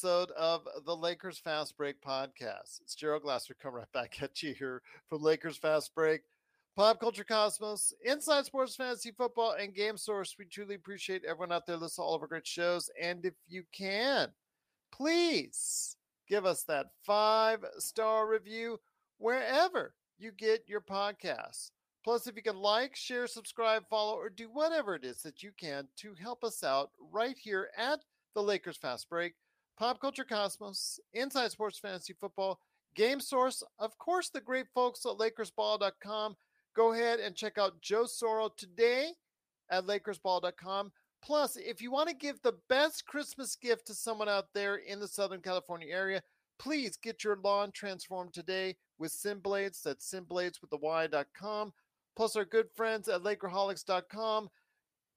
episode of the Lakers Fast Break podcast. It's Gerald Glasser coming right back at you here from Lakers Fast Break, Pop Culture Cosmos, Inside Sports Fantasy Football, and Game Source. We truly appreciate everyone out there listening to all of our great shows. And if you can, please give us that five star review wherever you get your podcasts. Plus, if you can like, share, subscribe, follow, or do whatever it is that you can to help us out right here at the Lakers Fast Break, Pop Culture Cosmos, Inside Sports Fantasy Football, Game Source, of course, the great folks at LakersBall.com. Go ahead and check out Joe Soro today at LakersBall.com. Plus, if you want to give the best Christmas gift to someone out there in the Southern California area, please get your lawn transformed today with Simblades. That's Simblades with the Y.com plus our good friends at Lakerholics.com.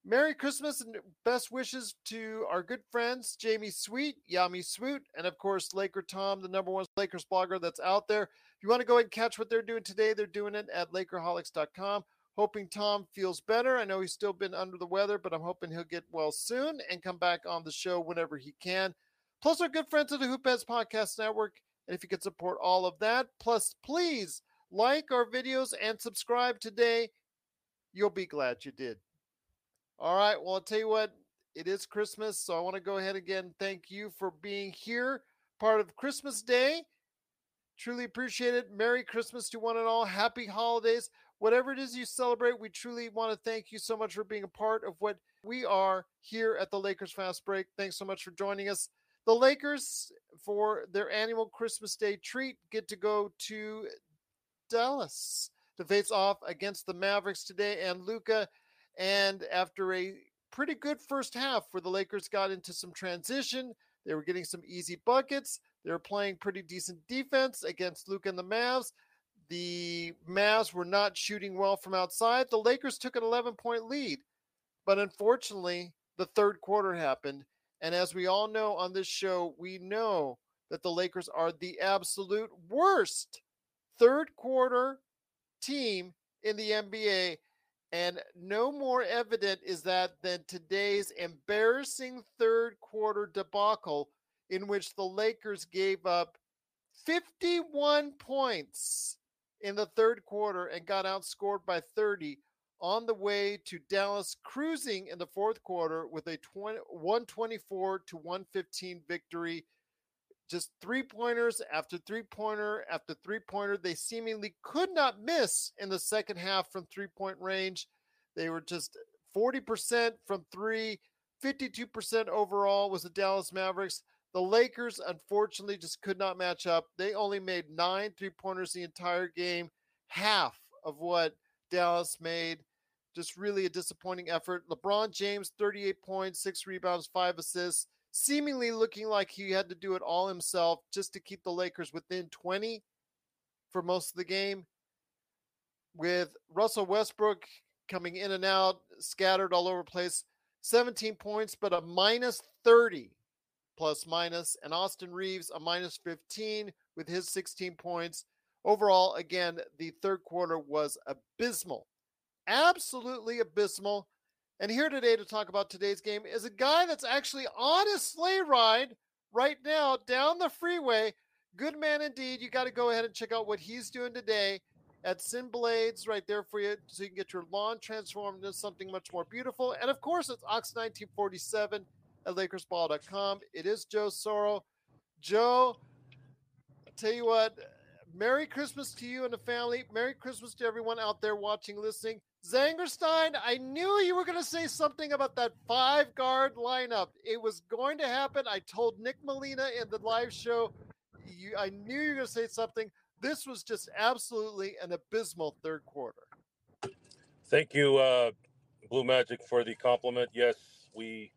Merry Christmas and best wishes to our good friends, Jamie Sweet, Yami Swoot, and of course, Laker Tom, the number one Lakers blogger that's out there. If you want to go ahead and catch what they're doing today, they're doing it at Lakerholics.com. Hoping Tom feels better. I know he's still been under the weather, but I'm hoping he'll get well soon and come back on the show whenever he can. Plus, our good friends of the Hoopheads Podcast Network. And if you could support all of that, plus, please like our videos and subscribe today. You'll be glad you did. All right. Well, I'll tell you what, it is Christmas. So I want to go ahead again. Thank you for being here, part of Christmas Day. Truly appreciate it. Merry Christmas to one and all. Happy holidays. Whatever it is you celebrate, we truly want to thank you so much for being a part of what we are here at the Lakers Fast Break. Thanks so much for joining us. The Lakers, for their annual Christmas Day treat, get to go to Dallas to face off against the Mavericks today and Luka. And after a pretty good first half where the Lakers got into some transition, they were getting some easy buckets. They were playing pretty decent defense against Luke and the Mavs. The Mavs were not shooting well from outside. The Lakers took an 11 point lead. But unfortunately, the third quarter happened. And as we all know on this show, we know that the Lakers are the absolute worst third quarter team in the NBA. And no more evident is that than today's embarrassing third quarter debacle in which the Lakers gave up 51 points in the third quarter and got outscored by 30 on the way to Dallas cruising in the fourth quarter with a 20, 124 to 115 victory just three pointers after three pointer after three pointer. They seemingly could not miss in the second half from three point range. They were just 40% from three, 52% overall was the Dallas Mavericks. The Lakers, unfortunately, just could not match up. They only made nine three pointers the entire game, half of what Dallas made. Just really a disappointing effort. LeBron James, 38 points, six rebounds, five assists seemingly looking like he had to do it all himself just to keep the Lakers within 20 for most of the game. With Russell Westbrook coming in and out, scattered all over place, 17 points, but a minus 30 plus minus, and Austin Reaves a minus 15 with his 16 points. Overall, again, the third quarter was abysmal. Absolutely abysmal. And here today to talk about today's game is a guy that's actually on a sleigh ride right now down the freeway. Good man indeed. You got to go ahead and check out what he's doing today at Sin Blades right there for you so you can get your lawn transformed into something much more beautiful. And of course, it's Ox 1947 at LakersBall.com. It is Joe Soro. Joe, I'll tell you what, Merry Christmas to you and the family. Merry Christmas to everyone out there watching, listening. Zangerstein, I knew you were going to say something about that five guard lineup. It was going to happen. I told Nick Molina in the live show. You, I knew you were going to say something. This was just absolutely an abysmal third quarter. Thank you, uh, Blue Magic, for the compliment. Yes, we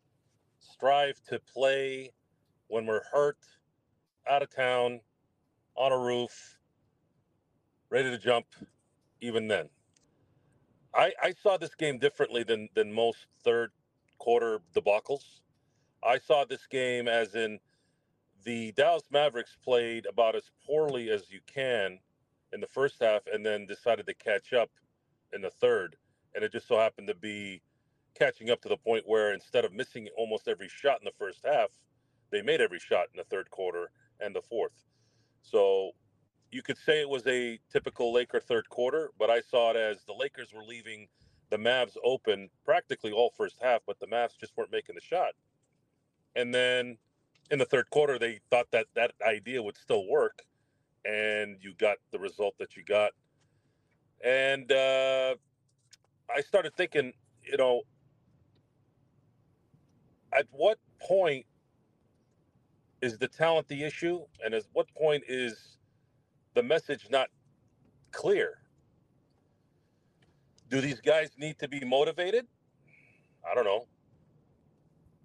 strive to play when we're hurt, out of town, on a roof, ready to jump, even then. I, I saw this game differently than than most third quarter debacles. I saw this game as in the Dallas Mavericks played about as poorly as you can in the first half and then decided to catch up in the third. And it just so happened to be catching up to the point where instead of missing almost every shot in the first half, they made every shot in the third quarter and the fourth. So you could say it was a typical Laker third quarter, but I saw it as the Lakers were leaving the Mavs open practically all first half, but the Mavs just weren't making the shot. And then in the third quarter, they thought that that idea would still work, and you got the result that you got. And uh, I started thinking, you know, at what point is the talent the issue, and at what point is the message not clear? Do these guys need to be motivated? I don't know.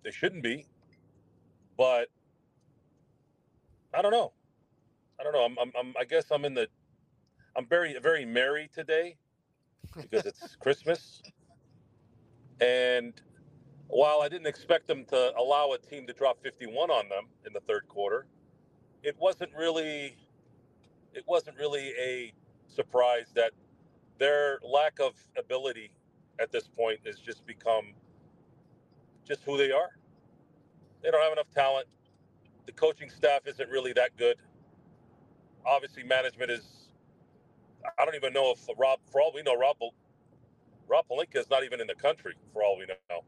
They shouldn't be, but I don't know. I don't know. I'm, I'm, I'm I guess I'm in the. I'm very, very merry today because it's Christmas, and while I didn't expect them to allow a team to drop 51 on them in the third quarter, it wasn't really it wasn't really a surprise that their lack of ability at this point has just become just who they are. They don't have enough talent. The coaching staff isn't really that good. Obviously, management is. I don't even know if Rob, for all we know, Rob, Rob Pelinka is not even in the country. For all we know,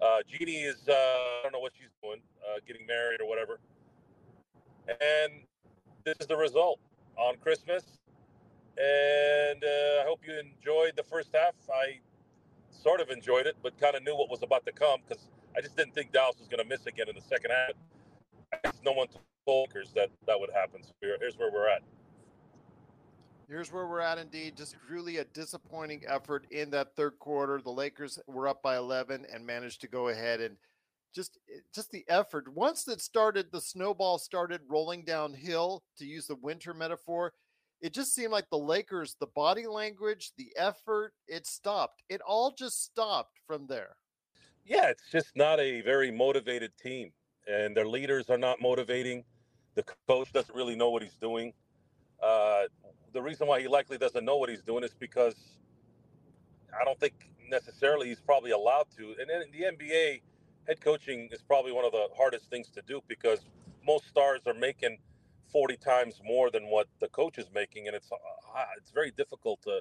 uh, Jeanie is. Uh, I don't know what she's doing, uh, getting married or whatever. And this is the result on Christmas. And uh, I hope you enjoyed the first half. I sort of enjoyed it, but kind of knew what was about to come because I just didn't think Dallas was going to miss again in the second half. No one told us that that would happen. So here's where we're at. Here's where we're at, indeed. Just really a disappointing effort in that third quarter. The Lakers were up by 11 and managed to go ahead and just eh, just the effort. Once it started, the snowball started rolling downhill. To use the winter metaphor, it just seemed like the Lakers, the body language, the effort, it stopped. It all just stopped from there. Yeah, it's just not a very motivated team, and their leaders are not motivating. The coach doesn't really know what he's doing. Uh, the reason why he likely doesn't know what he's doing is because I don't think necessarily he's probably allowed to. And in the NBA, head coaching is probably one of the hardest things to do because most stars are making 40 times more than what the coach is making, and it's uh, it's very difficult to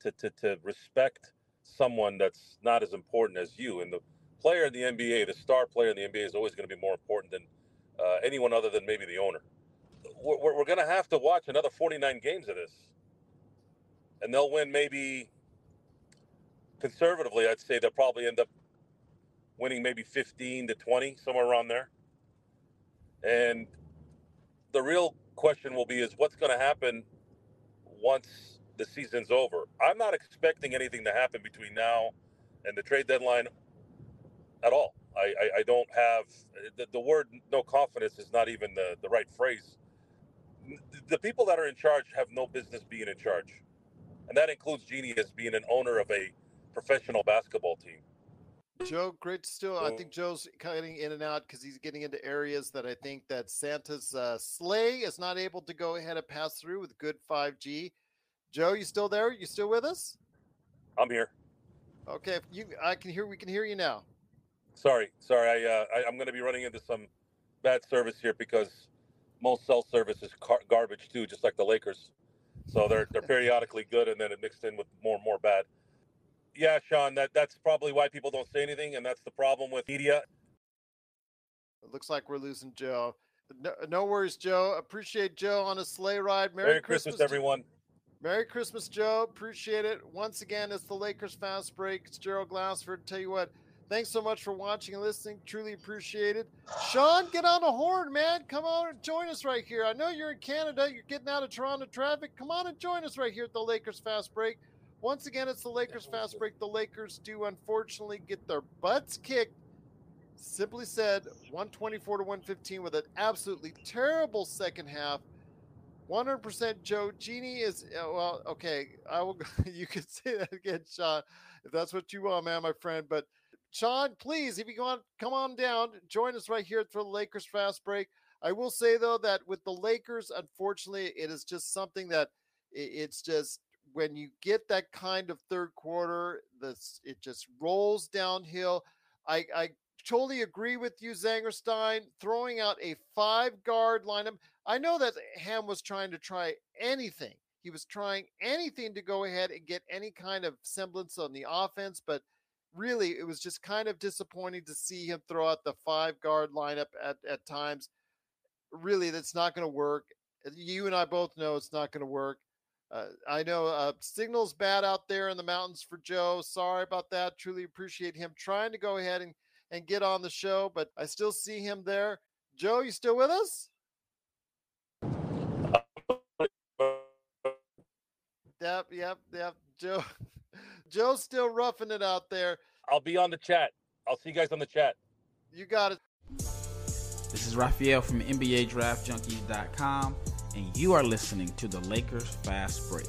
to to, to respect someone that's not as important as you. And the player in the NBA, the star player in the NBA, is always going to be more important than uh, anyone other than maybe the owner. We're, we're going to have to watch another 49 games of this, and they'll win maybe conservatively. I'd say they'll probably end up winning maybe 15 to 20, somewhere around there. And the real question will be is what's going to happen once the season's over. I'm not expecting anything to happen between now and the trade deadline at all. I, I, I don't have the, the, word no confidence is not even the, the right phrase. The people that are in charge have no business being in charge. And that includes Jeanie as being an owner of a professional basketball team. Joe, great still. I think Joe's cutting in and out because he's getting into areas that I think that Santa's uh, sleigh is not able to go ahead and pass through with good 5G. Joe, you still there? You still with us? I'm here. Okay, you I can hear we can hear you now. Sorry, sorry. I, uh, I I'm going to be running into some bad service here because most cell service is car- garbage too, just like the Lakers. So they're they're periodically good, and then it mixed in with more and more bad. Yeah, Sean, that that's probably why people don't say anything, and that's the problem with media. It looks like we're losing Joe. No, no worries, Joe. Appreciate Joe on a sleigh ride. Merry, Merry Christmas, to- everyone. Merry Christmas, Joe. Appreciate it. Once again, it's the Lakers Fast Break. It's Gerald Glassford. Tell you what, thanks so much for watching and listening. Truly appreciate it. Sean, get on the horn, man. Come on and join us right here. I know you're in Canada. You're getting out of Toronto traffic. Come on and join us right here at the Lakers Fast Break. Once again, it's the Lakers Fast Break. The Lakers do unfortunately get their butts kicked. Simply said, 124 to 115 with an absolutely terrible second half. 100% Joe. Jeanie is, uh, well, okay. I will, you can say that again, Sean, if that's what you want, man, my friend. But Sean, please, if you want, come on down, join us right here for the Lakers Fast Break. I will say, though, that with the Lakers, unfortunately, it is just something that it's just when you get that kind of third quarter, this it just rolls downhill. I, I totally agree with you, Zangerstein, throwing out a five guard lineup. I know that Ham was trying to try anything. He was trying anything to go ahead and get any kind of semblance on the offense, but really it was just kind of disappointing to see him throw out the five guard lineup at, at times. Really, that's not going to work. You and I both know it's not going to work. Uh, I know uh, signal's bad out there in the mountains for Joe. Sorry about that. Truly appreciate him trying to go ahead and, and get on the show, but I still see him there. Joe, you still with us? Yep, yep, yep. Joe, Joe's still roughing it out there. I'll be on the chat. I'll see you guys on the chat. You got it. This is Raphael from NBADraftJunkies.com, and you are listening to the Lakers Fast Break.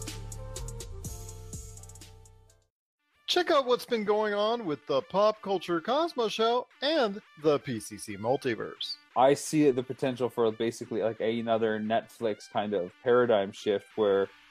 Check out what's been going on with the Pop Culture Cosmos Show and the PCC Multiverse. I see the potential for basically like another Netflix kind of paradigm shift where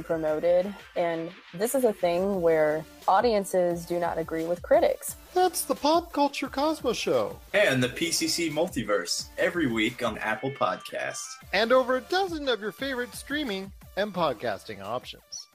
promoted, and this is a thing where audiences do not agree with critics. That's the Pop Culture Cosmos Show. And the PCC Multiverse every week on Apple Podcasts. And over a dozen of your favorite streaming and podcasting options.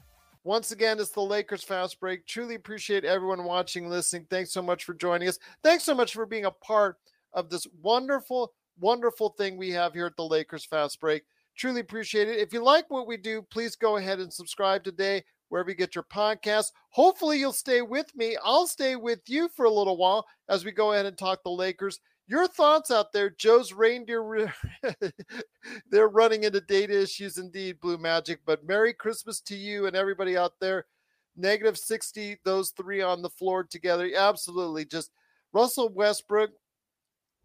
Once again, it's the Lakers Fast Break. Truly appreciate everyone watching, listening. Thanks so much for joining us. Thanks so much for being a part of this wonderful, wonderful thing we have here at the Lakers Fast Break. Truly appreciate it. If you like what we do, please go ahead and subscribe today wherever you get your podcasts. Hopefully, you'll stay with me. I'll stay with you for a little while as we go ahead and talk the Lakers. Your thoughts out there, Joe's reindeer, they're running into data issues indeed, Blue Magic. But Merry Christmas to you and everybody out there. Negative 60, those three on the floor together. Absolutely. Just Russell Westbrook.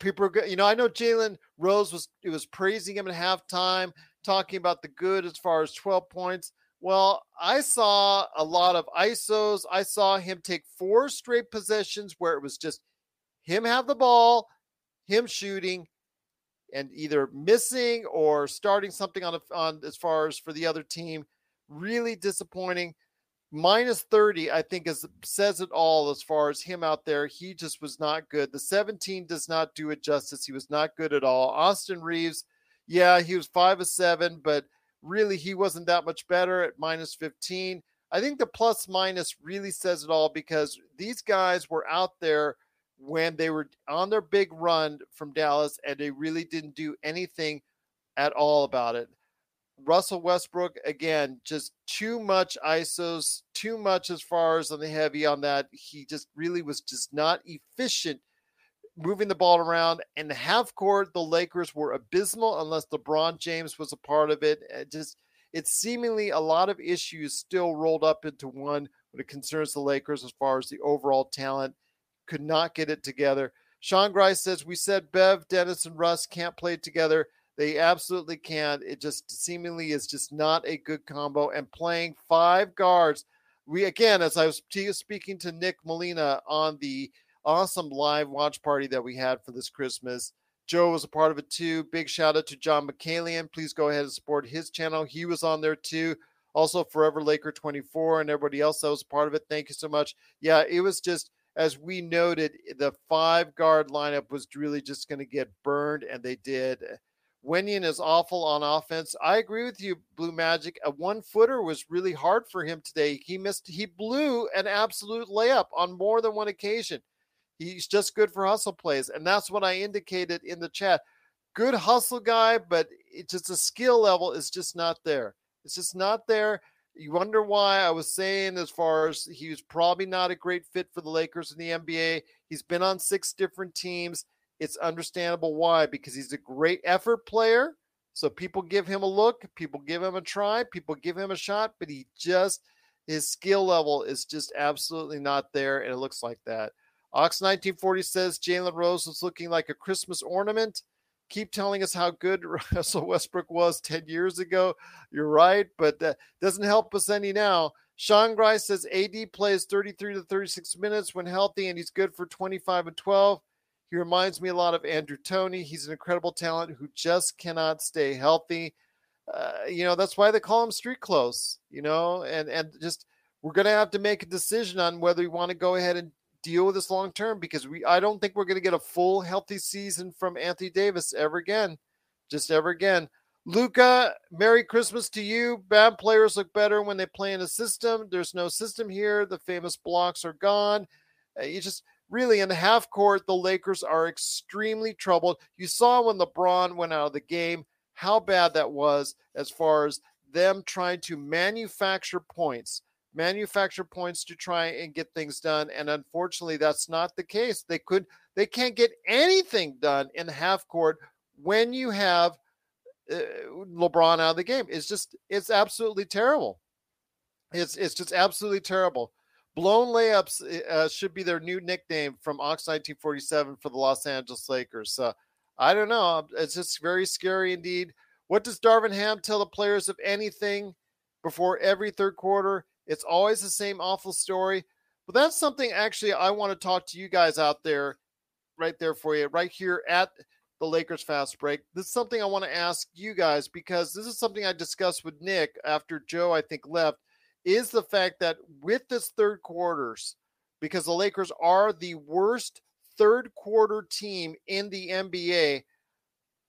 People are, you know, I know Jalen Rose was, it was praising him at halftime, talking about the good as far as 12 points. Well, I saw a lot of ISOs. I saw him take four straight possessions where it was just him have the ball, him shooting, and either missing or starting something on a, on as far as for the other team. Really disappointing. Minus 30, I think, is says it all as far as him out there. He just was not good. The 17 does not do it justice. He was not good at all. Austin Reaves yeah, he was five of seven, but really he wasn't that much better at minus 15. I think the plus minus really says it all because these guys were out there when they were on their big run from Dallas and they really didn't do anything at all about it. Russell Westbrook, again, just too much ISOs, too much as far as on the heavy on that. He just really was just not efficient moving the ball around. And the half court, the Lakers were abysmal unless LeBron James was a part of it. it just it's seemingly a lot of issues still rolled up into one when it concerns the Lakers as far as the overall talent. Could not get it together. Sean Grice says, We said Bev, Dennis, and Russ can't play together. They absolutely can. It just seemingly is just not a good combo. And playing five guards, we again, as I was speaking to Nick Molina on the awesome live watch party that we had for this Christmas. Joe was a part of it too. Big shout out to John McCalian. Please go ahead and support his channel. He was on there too. Also, Forever Laker 24 and everybody else that was a part of it. Thank you so much. Yeah, it was just as we noted, the five guard lineup was really just going to get burned, and they did. Wenyen is awful on offense. I agree with you, Blue Magic. A one footer was really hard for him today. He missed, he blew an absolute layup on more than one occasion. He's just good for hustle plays. And that's what I indicated in the chat. Good hustle guy, but it's just a skill level is just not there. It's just not there. You wonder why I was saying, as far as he was probably not a great fit for the Lakers in the NBA. He's been on six different teams. It's understandable why, because he's a great effort player. So people give him a look, people give him a try, people give him a shot, but he just, his skill level is just absolutely not there. And it looks like that. Ox 1940 says Jalen Rose was looking like a Christmas ornament keep telling us how good Russell Westbrook was 10 years ago. You're right, but that doesn't help us any now. Sean Grice says AD plays 33 to 36 minutes when healthy, and he's good for 25 and 12. He reminds me a lot of Andrew Toney. He's an incredible talent who just cannot stay healthy. Uh, you know, that's why they call him Street Clothes, you know, and, and just we're going to have to make a decision on whether we want to go ahead and deal with this long term because we I don't think we're going to get a full healthy season from Anthony Davis ever again. Just ever again. Luca, Merry Christmas to you. Bad players look better when they play in a system. There's no system here. The famous blocks are gone. Uh, you just really in the half court, the Lakers are extremely troubled. You saw when LeBron went out of the game how bad that was as far as them trying to manufacture points manufacture points to try and get things done. And unfortunately, that's not the case. They could they can't get anything done in half court when you have uh, LeBron out of the game. It's just it's absolutely terrible. It's it's just absolutely terrible. Blown layups uh, should be their new nickname from Ox 1947 for the Los Angeles Lakers. So I don't know. It's just very scary indeed. What does Darvin Ham tell the players of anything before every third quarter? It's always the same awful story. But that's something actually I want to talk to you guys out there, right there for you, right here at the Lakers Fast Break. This is something I want to ask you guys because this is something I discussed with Nick after Joe, I think, left. Is the fact that with this third quarters, because the Lakers are the worst third quarter team in the NBA,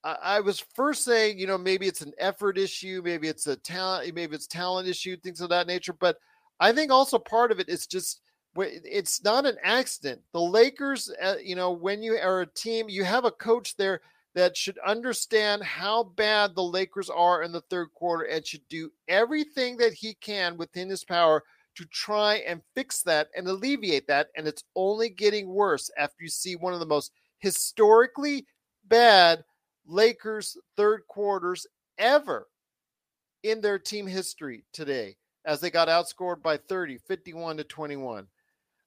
I was first saying, you know, maybe it's an effort issue, maybe it's a talent, maybe it's talent issue, things of that nature. But I think also part of it is just it's not an accident. The Lakers, uh, you know, when you are a team, you have a coach there that should understand how bad the Lakers are in the third quarter and should do everything that he can within his power to try and fix that and alleviate that. And it's only getting worse after you see one of the most historically bad Lakers third quarters ever in their team history today as they got outscored by 30, 51 to 21.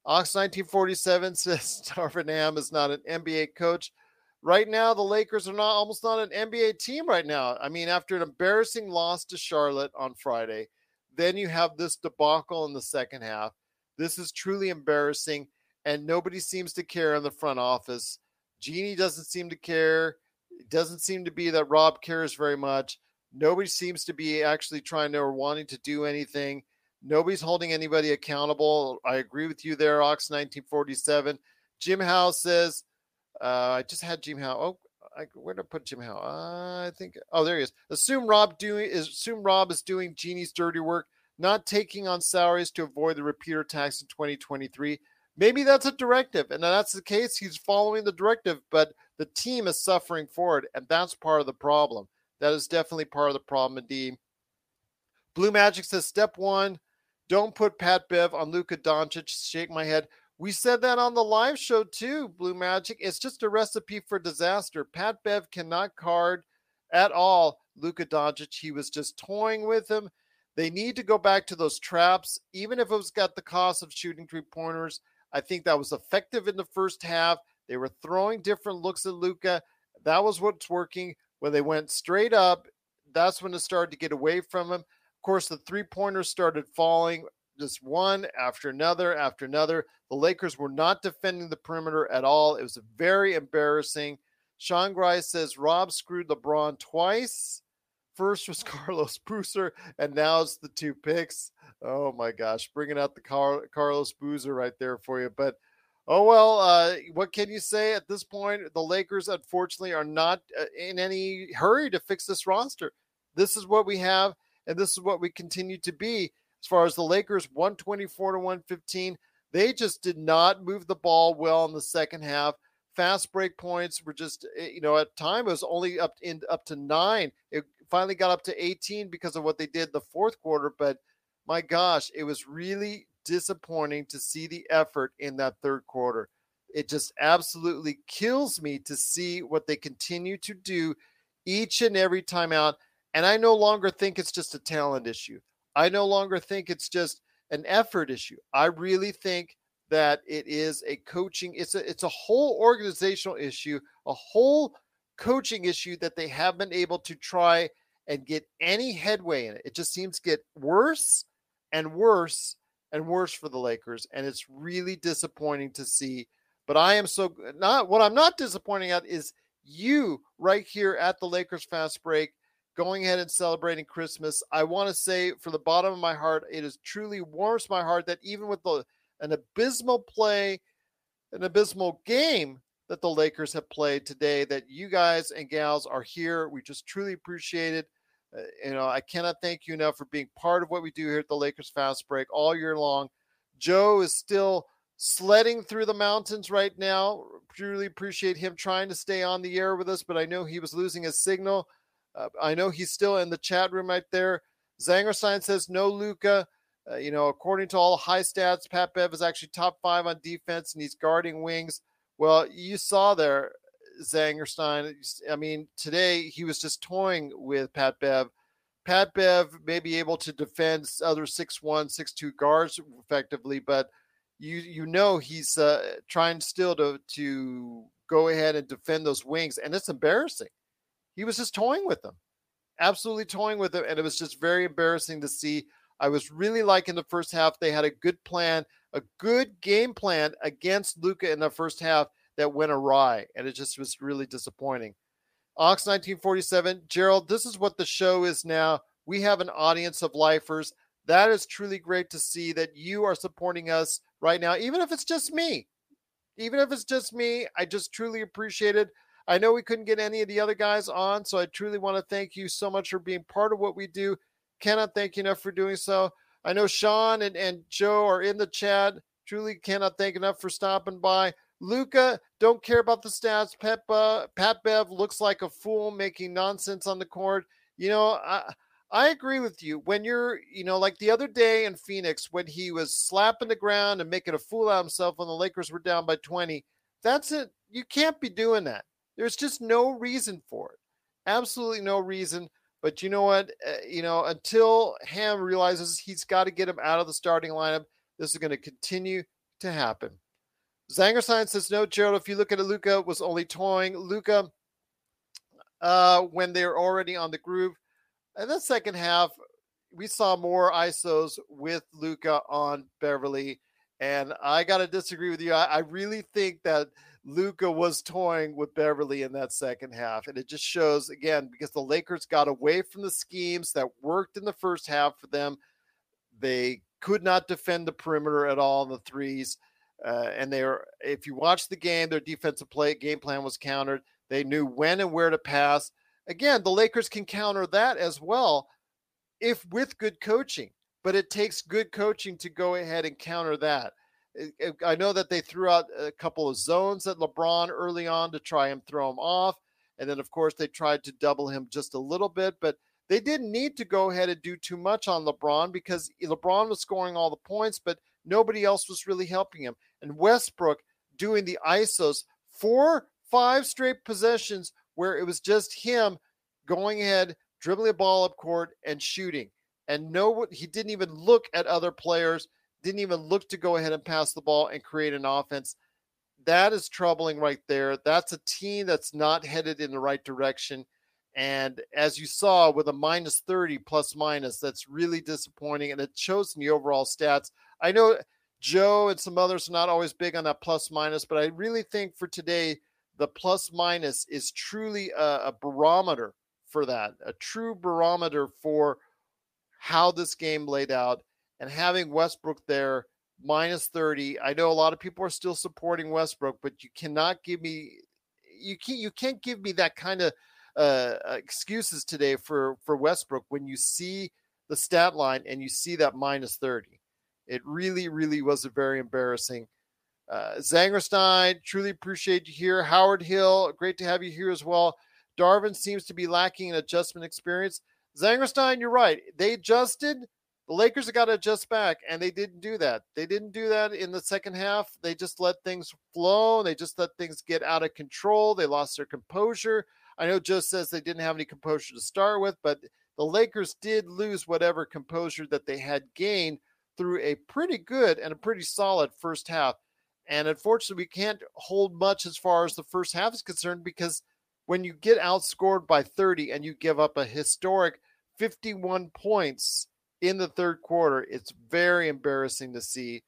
Ox 1947 says Darvin Ham is not an NBA coach. Right now, the Lakers are not almost not an NBA team right now. I mean, after an embarrassing loss to Charlotte on Friday, then you have this debacle in the second half. This is truly embarrassing, and nobody seems to care in the front office. Jeanie doesn't seem to care. It doesn't seem to be that Rob cares very much. Nobody seems to be actually trying to or wanting to do anything. Nobody's holding anybody accountable. I agree with you there, Ox 1947. Jim Howe says, uh, I just had Jim Howe. Oh, I, where did I put Jim Howe? Uh, I think. Oh, there he is. Assume Rob doing is assume Rob is doing Jeanie's dirty work, not taking on salaries to avoid the repeater tax in 2023. Maybe that's a directive, and that's the case. He's following the directive, but the team is suffering for it, and that's part of the problem. That is definitely part of the problem, indeed. Blue Magic says step one, don't put Pat Bev on Luka Doncic. Shake my head. We said that on the live show too, Blue Magic. It's just a recipe for disaster. Pat Bev cannot card at all Luka Doncic. He was just toying with him. They need to go back to those traps, even if it was got the cost of shooting three pointers. I think that was effective in the first half. They were throwing different looks at Luka. That was what's working. When they went straight up, that's when it started to get away from him. Of course, the three pointers started falling just one after another after another. The Lakers were not defending the perimeter at all. It was very embarrassing. Sean Grice says Rob screwed LeBron twice. First was Carlos Boozer, and now it's the two picks. Oh my gosh, bringing out the Car- Carlos Boozer right there for you. But oh well, uh, what can you say at this point? The Lakers, unfortunately, are not uh, in any hurry to fix this roster. This is what we have, and this is what we continue to be. As far as the Lakers, 124 to 115, they just did not move the ball well in the second half. Fast break points were just eh, you know at time it was only up in up to nine. It finally got up to 18 because of what they did the fourth quarter but my gosh it was really disappointing to see the effort in that third quarter. It just absolutely kills me to see what they continue to do each and every time out and i no longer think it's just a talent issue. I no longer think it's just an effort issue. I really think that it is a coaching it's a it's a whole organizational issue a whole coaching issue that they have been able to try and get any headway in it. It just seems to get worse and worse and worse for the Lakers and it's really disappointing to see. But I am so not what I'm not disappointing at is you right here at the Lakers fast break going ahead and celebrating Christmas. I want to say from the bottom of my heart, it is truly warms my heart that even with the an abysmal play, an abysmal game that the Lakers have played today. That you guys and gals are here. We just truly appreciate it. Uh, you know, I cannot thank you enough for being part of what we do here at the Lakers Fast Break all year long. Joe is still sledding through the mountains right now. Truly appreciate him trying to stay on the air with us, but I know he was losing his signal. Uh, I know he's still in the chat room right there. Zangerstein says no Luca. Uh, you know, according to all high stats, Pat Bev is actually top five on defense and he's guarding wings. Well, you saw there, Zangerstein. I mean, today he was just toying with Pat Bev. Pat Bev may be able to defend other six one, six two guards effectively, but you you know he's uh, trying still to to go ahead and defend those wings, and it's embarrassing. He was just toying with them, absolutely toying with them, and it was just very embarrassing to see I was really liking the first half. They had a good plan, a good game plan against Luka in the first half that went awry, and it just was really disappointing. Ox 1947, Gerald, this is what the show is now. We have an audience of lifers. That is truly great to see that you are supporting us right now, even if it's just me. Even if it's just me, I just truly appreciate it. I know we couldn't get any of the other guys on, so I truly want to thank you so much for being part of what we do. Cannot thank you enough for doing so. I know Sean and, and Joe are in the chat. Truly cannot thank enough for stopping by. Luca, don't care about the stats. Pep, uh, Pat Bev looks like a fool making nonsense on the court. You know, I, I agree with you. When you're, you know, like the other day in Phoenix, when he was slapping the ground and making a fool out of himself when the Lakers were down by 20, that's it. You can't be doing that. There's just no reason for it. Absolutely no reason. But you know what? Uh, you know, until Ham realizes he's got to get him out of the starting lineup, this is going to continue to happen. Zangerstein says, no, Gerald, if you look at it, Luka was only toying. Luka, uh, when they're already on the groove. In the second half, we saw more ISOs with Luka on Beverly. And I got to disagree with you. I, I really think that – Luka was toying with Beverly in that second half. And it just shows again because the Lakers got away from the schemes that worked in the first half for them. They could not defend the perimeter at all in the threes. Uh, and they are, if you watch the game, their defensive play game plan was countered. They knew when and where to pass. Again, the Lakers can counter that as well if with good coaching, but it takes good coaching to go ahead and counter that. I know that they threw out a couple of zones at LeBron early on to try and throw him off. And then, of course, they tried to double him just a little bit, but they didn't need to go ahead and do too much on LeBron because LeBron was scoring all the points, but nobody else was really helping him. And Westbrook doing the ISOs four, five straight possessions where it was just him going ahead, dribbling a ball up court and shooting. and no, he didn't even look at other players, didn't even look to go ahead and pass the ball and create an offense. That is troubling right there. That's a team that's not headed in the right direction. And as you saw with a minus 30 plus minus, that's really disappointing. And it shows in the overall stats. I know Joe and some others are not always big on that plus minus, but I really think for today, the plus minus is truly a, a barometer for that, a true barometer for how this game laid out. And having Westbrook there minus 30, I know a lot of people are still supporting Westbrook, but you cannot give me you can't you can't give me that kind of uh, excuses today for for Westbrook when you see the stat line and you see that minus 30. It really, really was a very embarrassing. Uh, Zangerstein, truly appreciate you here. Howard Hill, great to have you here as well. Darvin seems to be lacking an adjustment experience. Zangerstein, you're right. They adjusted. The Lakers have got to adjust back, and they didn't do that. They didn't do that in the second half. They just let things flow. They just let things get out of control. They lost their composure. I know Joe says they didn't have any composure to start with, but the Lakers did lose whatever composure that they had gained through a pretty good and a pretty solid first half. And unfortunately, we can't hold much as far as the first half is concerned because when you get outscored by 30 and you give up a historic 51 points in the third quarter, it's very embarrassing to see.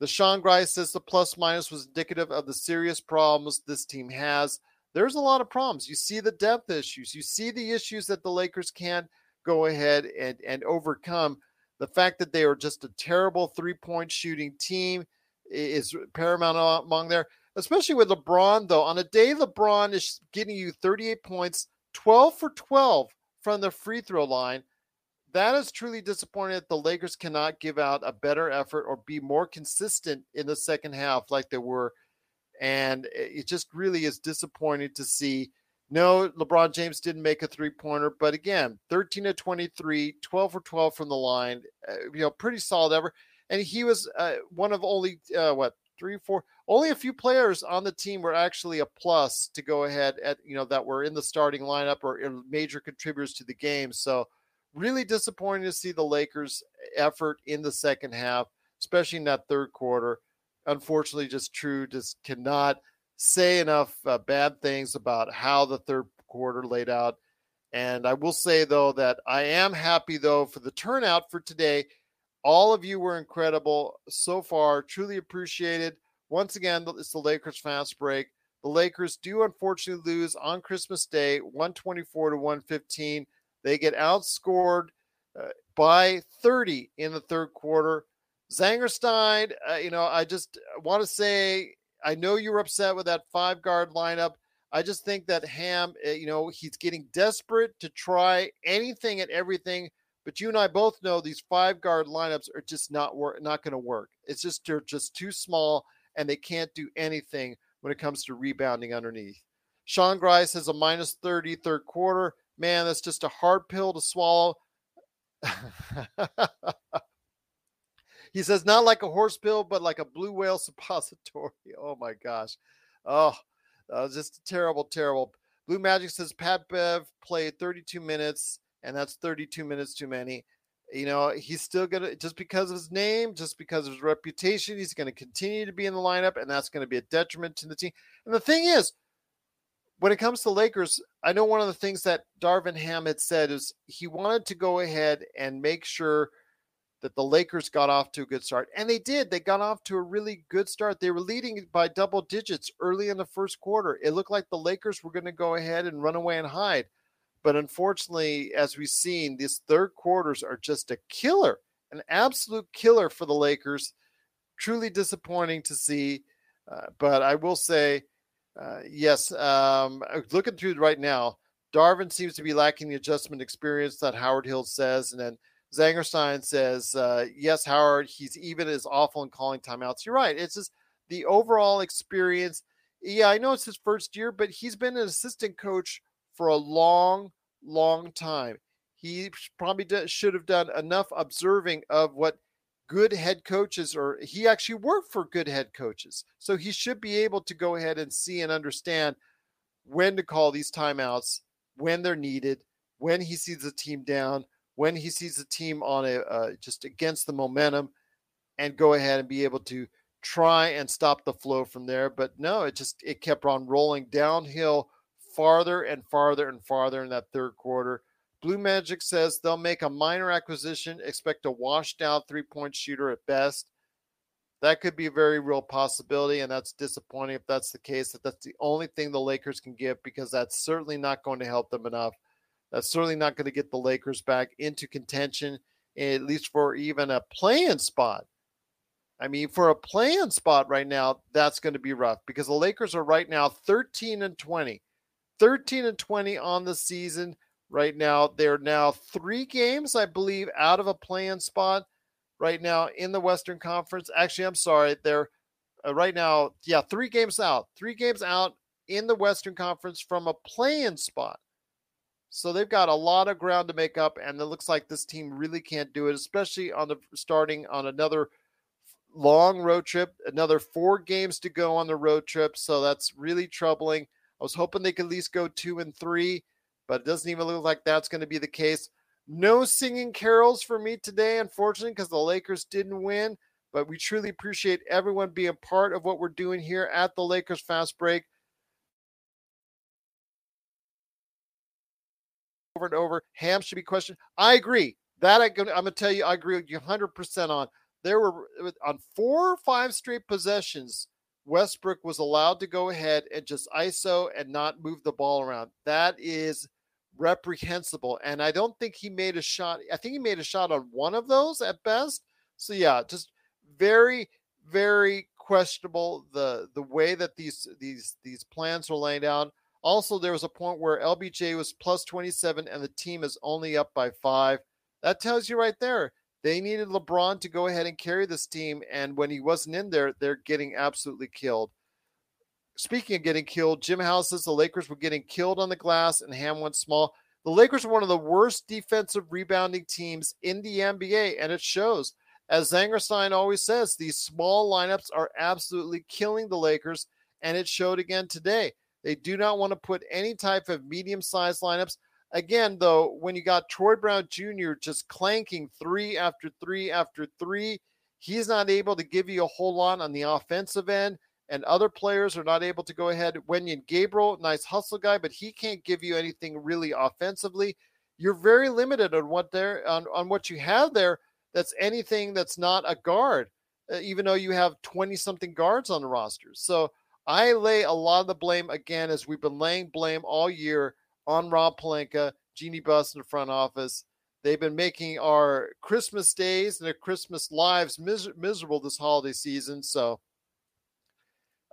The Sean Grice says the plus minus was indicative of the serious problems this team has there's a lot of problems. You see the depth issues. You see the issues that the Lakers can't go ahead and, and overcome. The fact that they are just a terrible three point shooting team is paramount among there, especially with LeBron, though. On a day LeBron is getting you 38 points, 12 for 12 from the free throw line, that is truly disappointing that the Lakers cannot give out a better effort or be more consistent in the second half like they were and it just really is disappointing to see. No, LeBron James didn't make a three pointer, but again, 13 to 23, 12 for 12 from the line, uh, you know, pretty solid ever. And he was uh, one of only, uh, what, three, four, only a few players on the team were actually a plus to go ahead at, you know, that were in the starting lineup or major contributors to the game. So, really disappointing to see the Lakers' effort in the second half, especially in that third quarter unfortunately just true. Just cannot say enough uh, bad things about how the third quarter laid out. And I will say though that I am happy though for the turnout for today. All of you were incredible so far. Truly appreciated. Once again, it's the Lakers fast break. The Lakers do unfortunately lose on Christmas Day, 124 to 115. They get outscored uh, by 30 in the third quarter. Zangerstein, uh, you know, I just want to say, I know you were upset with that five guard lineup. I just think that Ham, uh, you know, he's getting desperate to try anything and everything. But you and I both know these five guard lineups are just not work, not going to work. It's just they're just too small, and they can't do anything when it comes to rebounding underneath. Sean Grice has a minus 30 third quarter. Man, that's just a hard pill to swallow. He says, not like a horse pill, but like a blue whale suppository. Oh my gosh. Oh, uh, just terrible, terrible. Blue Magic says Pat Bev played 32 minutes, and that's 32 minutes too many. You know, he's still going to, just because of his name, just because of his reputation, he's going to continue to be in the lineup, and that's going to be a detriment to the team. And the thing is, when it comes to Lakers, I know one of the things that Darvin Ham had said is he wanted to go ahead and make sure – that the Lakers got off to a good start. And they did. They got off to a really good start. They were leading by double digits early in the first quarter. It looked like the Lakers were going to go ahead and run away and hide. But unfortunately, as we've seen, these third quarters are just a killer, an absolute killer for the Lakers. Truly disappointing to see. Uh, but I will say, uh, yes, um, looking through right now, Darvin seems to be lacking the adjustment experience that Howard Hill says. And then Zangerstein says, uh, yes, Howard, he's even as awful in calling timeouts. You're right. It's just the overall experience. Yeah, I know it's his first year, but he's been an assistant coach for a long, long time. He probably should have done enough observing of what good head coaches, or he actually worked for good head coaches. So he should be able to go ahead and see and understand when to call these timeouts, when they're needed, when he sees the team down, when he sees the team on a uh, just against the momentum and go ahead and be able to try and stop the flow from there. But no, it just it kept on rolling downhill farther and farther and farther in that third quarter. Blue Magic says they'll make a minor acquisition, expect a washed out three point shooter at best. That could be a very real possibility, and that's disappointing if that's the case. That that's the only thing the Lakers can give because that's certainly not going to help them enough. That's certainly not going to get the Lakers back into contention, at least for even a playing spot. I mean, for a playing spot right now, that's going to be rough because the Lakers are right now 13 and 20. 13 and 20 on the season right now. They're now three games, I believe, out of a playing spot right now in the Western Conference. Actually, I'm sorry. They're uh, right now, yeah, three games out. Three games out in the Western Conference from a playing spot. So they've got a lot of ground to make up, and it looks like this team really can't do it, especially on the starting on another long road trip, another four games to go on the road trip. So that's really troubling. I was hoping they could at least go two and three, but it doesn't even look like that's going to be the case. No singing carols for me today, unfortunately, because the Lakers didn't win. But we truly appreciate everyone being part of what we're doing here at the Lakers Fast Break. Over and over, Ham should be questioned. I agree. That I, am going to tell you, I agree with you 100% on. There were on four or five straight possessions, Westbrook was allowed to go ahead and just ISO and not move the ball around. That is reprehensible. And I don't think he made a shot. I think he made a shot on one of those at best. So yeah, just very, very questionable the the way that these these these plans were laid out. Also, there was a point where LBJ was plus 27 and the team is only up by five. That tells you right there. They needed LeBron to go ahead and carry this team. And when he wasn't in there, they're getting absolutely killed. Speaking of getting killed, Jim House says the Lakers were getting killed on the glass and Ham went small. The Lakers are one of the worst defensive rebounding teams in the NBA, and it shows. As Zangerstein always says, these small lineups are absolutely killing the Lakers, and it showed again today. They do not want to put any type of medium sized lineups. Again, though, when you got Troy Brown Jr. just clanking three after three after three, he's not able to give you a whole lot on the offensive end and other players are not able to go ahead. Wenyen Gabriel, nice hustle guy, but he can't give you anything really offensively. You're very limited on what there on, on what you have there. That's anything that's not a guard, uh, even though you have 20 something guards on the roster. So I lay a lot of the blame again, as we've been laying blame all year on Rob Pelinka, Jeanie Buss in the front office. They've been making our Christmas days and their Christmas lives mis- miserable this holiday season. So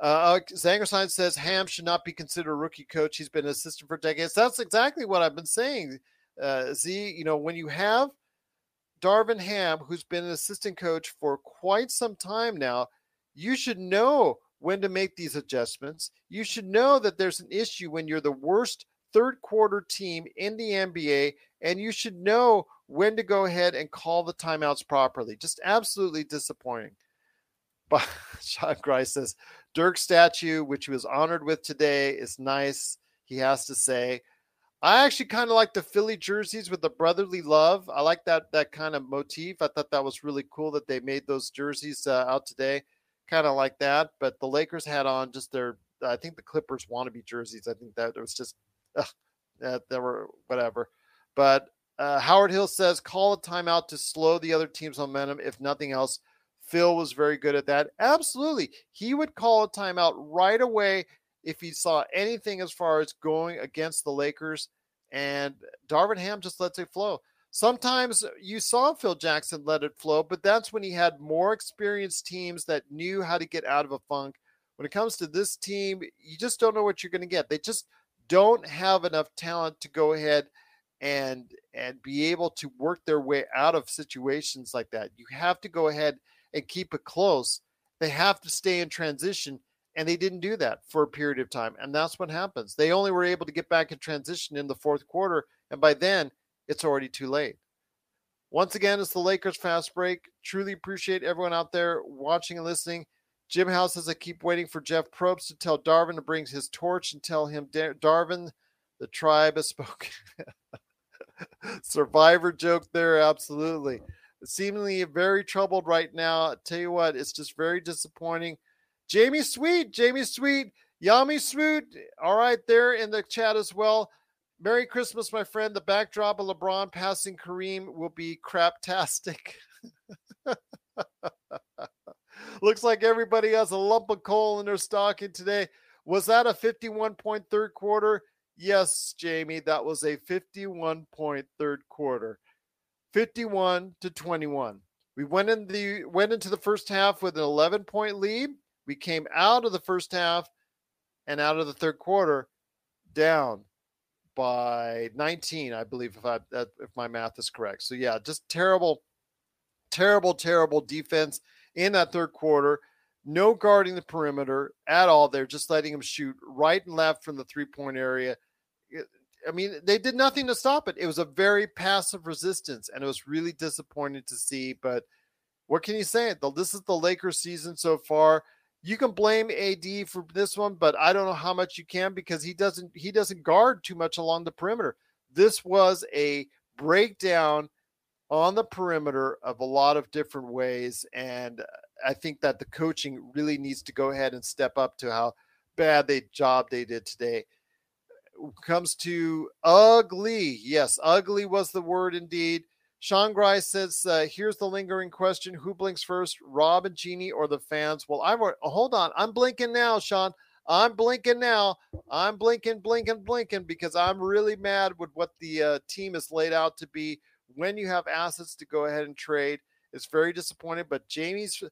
uh, Zangerstein says Ham should not be considered a rookie coach. He's been an assistant for decades. That's exactly what I've been saying. Uh, Z, you know, when you have Darvin Ham, who's been an assistant coach for quite some time now, you should know when to make these adjustments. You should know that there's an issue when you're the worst third quarter team in the NBA, and you should know when to go ahead and call the timeouts properly. Just absolutely disappointing. But Sean Grice says Dirk statue, which he was honored with today, is nice. He has to say. I actually kind of like the Philly jerseys with the brotherly love. I like that that kind of motif. I thought that was really cool that they made those jerseys uh, out today. Kind of like that. But the Lakers had on just their. I think the Clippers wannabe jerseys. I think that it was just. That there were whatever. But uh, Howard Hill says call a timeout to slow the other team's momentum. If nothing else, Phil was very good at that. Absolutely. He would call a timeout right away if he saw anything as far as going against the Lakers. And Darvin Ham just lets it flow. Sometimes you saw Phil Jackson let it flow, but that's when he had more experienced teams that knew how to get out of a funk. When it comes to this team, you just don't know what you're going to get. They just don't have enough talent to go ahead and and be able to work their way out of situations like that. You have to go ahead and keep it close. They have to stay in transition, and they didn't do that for a period of time. And that's what happens. They only were able to get back in transition in the fourth quarter, and by then, it's already too late. Once again, it's the Lakers fast break. Truly appreciate everyone out there watching and listening. Jim House says I keep waiting for Jeff Probst to tell Darvin to bring his torch and tell him, Darvin, the tribe has spoken. Survivor joke there, absolutely. Seemingly very troubled right now. I tell you what, it's just very disappointing. Jamie Sweet, Jamie Sweet, Yami Sweet, all right, there in the chat as well. Merry Christmas, my friend. The backdrop of LeBron passing Kareem will be craptastic. Looks like everybody has a lump of coal in their stocking today. Was that a 51 point third quarter? Yes, Jamie, that was a 51 point third quarter. 51 to 21. We went in the went into the first half with an 11 point lead. We came out of the first half and out of the third quarter down by 19, I believe, if I if my math is correct. So yeah, just terrible, terrible, terrible defense in that third quarter. No guarding the perimeter at all. They're just letting him shoot right and left from the three point area. I mean, they did nothing to stop it. It was a very passive resistance, and it was really disappointing to see. But what can you say? This is the Lakers season so far. You can blame AD for this one, but I don't know how much you can because he doesn't he doesn't guard too much along the perimeter. This was a breakdown on the perimeter of a lot of different ways, and I think that the coaching really needs to go ahead and step up to how bad they job they did today. Comes to ugly, yes, ugly was the word indeed. Sean Grice says, uh, "Here's the lingering question: Who blinks first, Rob and Jeanie, or the fans?" Well, I'm hold on. I'm blinking now, Sean. I'm blinking now. I'm blinking, blinking, blinking because I'm really mad with what the uh, team is laid out to be. When you have assets to go ahead and trade, it's very disappointing. But Jamie's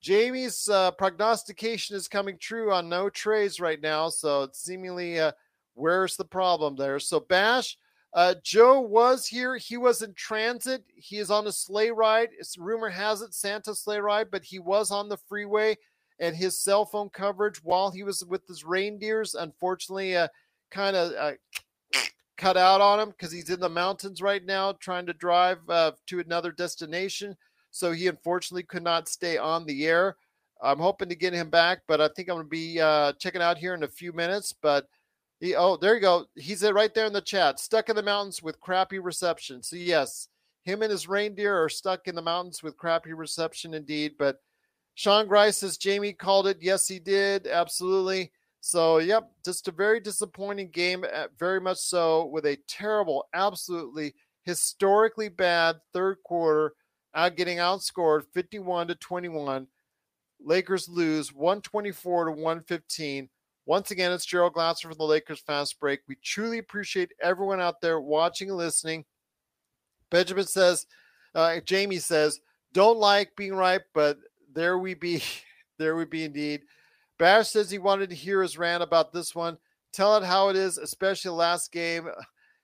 Jamie's uh, prognostication is coming true on no trades right now. So it's seemingly, uh, where's the problem there? So Bash, uh, Joe was here. He was in transit. He is on a sleigh ride. It's, rumor has it Santa sleigh ride, but he was on the freeway and his cell phone coverage while he was with his reindeers, unfortunately, uh, kind of uh, cut out on him because he's in the mountains right now trying to drive uh, to another destination. So he unfortunately could not stay on the air. I'm hoping to get him back, but I think I'm going to be uh, checking out here in a few minutes. But he, oh, there you go. He's right there in the chat. Stuck in the mountains with crappy reception. So yes, him and his reindeer are stuck in the mountains with crappy reception indeed. But Sean Grice says Jamie called it. Yes, he did. Absolutely. So, yep, just a very disappointing game, uh, very much so, with a terrible, absolutely historically bad third quarter, out getting outscored 51 to 21. Lakers lose 124 to 115. Once again, it's Gerald Glasser from the Lakers Fast Break. We truly appreciate everyone out there watching and listening. Benjamin says, uh, Jamie says, don't like being right, but there we be. there we be indeed. Bash says he wanted to hear his rant about this one. Tell it how it is, especially last game.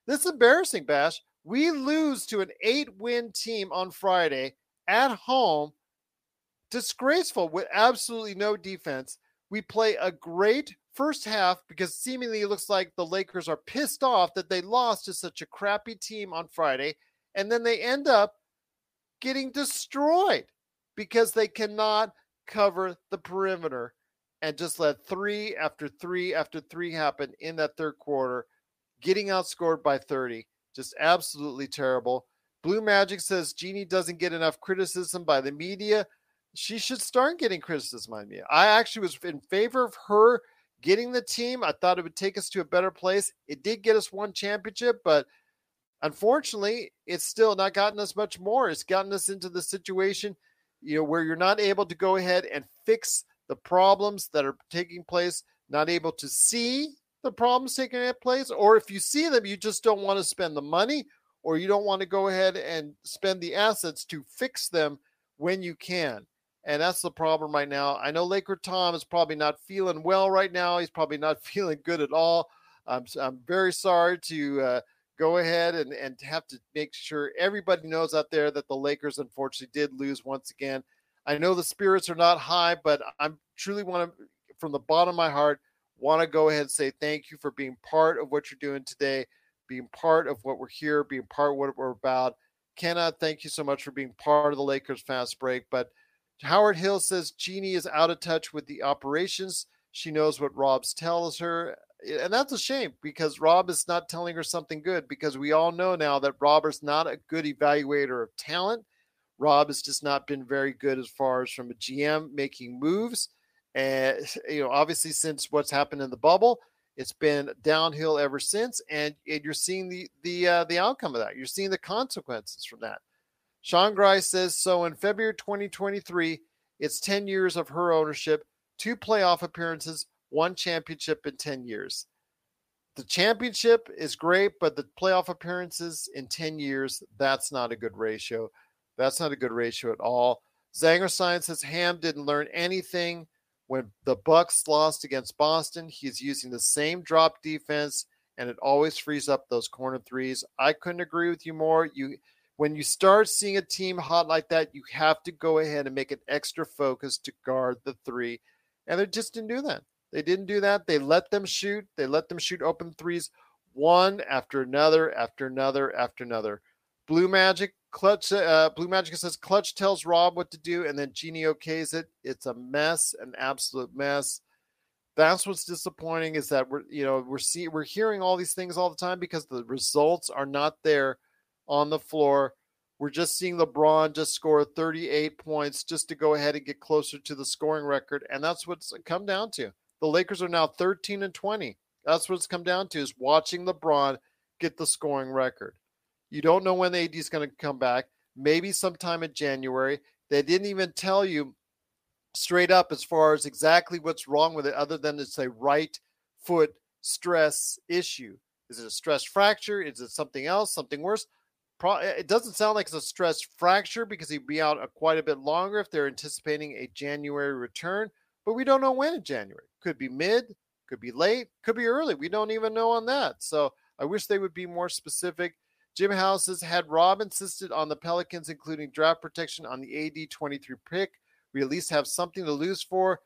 This is embarrassing, Bash. We lose to an eight win team on Friday at home. Disgraceful with absolutely no defense. We play a great first half because seemingly it looks like the Lakers are pissed off that they lost to such a crappy team on Friday. And then they end up getting destroyed because they cannot cover the perimeter and just let three after three after three happen in that third quarter, getting outscored by 30. Just absolutely terrible. Blue Magic says Jeanie doesn't get enough criticism by the media. She should start getting criticism by me. I actually was in favor of her getting the team. I thought it would take us to a better place. It did get us one championship, but unfortunately, it's still not gotten us much more. It's gotten us into the situation, you know, where you're not able to go ahead and fix the problems that are taking place, not able to see the problems taking place, or if you see them, you just don't want to spend the money or you don't want to go ahead and spend the assets to fix them when you can. And that's the problem right now. I know Laker Tom is probably not feeling well right now. He's probably not feeling good at all. I'm, I'm very sorry to uh, go ahead and, and have to make sure everybody knows out there that the Lakers unfortunately did lose once again. I know the spirits are not high, but I'm truly want to, from the bottom of my heart, want to go ahead and say thank you for being part of what you're doing today, being part of what we're here, being part of what we're about. Cannot thank you so much for being part of the Lakers fast break, but Howard Hill says Jeanie is out of touch with the operations. She knows what Rob's tells her. and that's a shame because Rob is not telling her something good because we all know now that Robert's not a good evaluator of talent. Rob has just not been very good as far as from a GM making moves. And you know, obviously since what's happened in the bubble, it's been downhill ever since, and, and you're seeing the the uh, the outcome of that. You're seeing the consequences from that. Sean Grice says so. In February 2023, it's 10 years of her ownership, two playoff appearances, one championship in 10 years. The championship is great, but the playoff appearances in 10 years, that's not a good ratio. That's not a good ratio at all. Zanger Science says Ham didn't learn anything when the Bucks lost against Boston, he's using the same drop defense and it always frees up those corner threes. I couldn't agree with you more. You when you start seeing a team hot like that, you have to go ahead and make an extra focus to guard the three. And they just didn't do that. They didn't do that. They let them shoot. They let them shoot open threes one after another, after another, after another. Blue Magic Klutch uh, Blue Magic says Klutch tells Rob what to do, and then Jeanie okays it. It's a mess, an absolute mess. That's what's disappointing is that we're you know we're seeing we're hearing all these things all the time because the results are not there on the floor. We're just seeing LeBron just score 38 points just to go ahead and get closer to the scoring record, and that's what's come down to. The Lakers are now 13 and 20. That's what it's come down to is watching LeBron get the scoring record. You don't know when the AD is going to come back. Maybe sometime in January. They didn't even tell you straight up as far as exactly what's wrong with it, other than it's a right foot stress issue. Is it a stress fracture? Is it something else? Something worse? Eh, it doesn't sound like it's a stress fracture because he'd be out a, quite a bit longer if they're anticipating a January return. But we don't know when in January. Could be mid, could be late, could be early. We don't even know on that. So I wish they would be more specific. Jim House Houses had Rob insisted on the Pelicans, including draft protection on the AD 23 pick. We at least have something to lose for.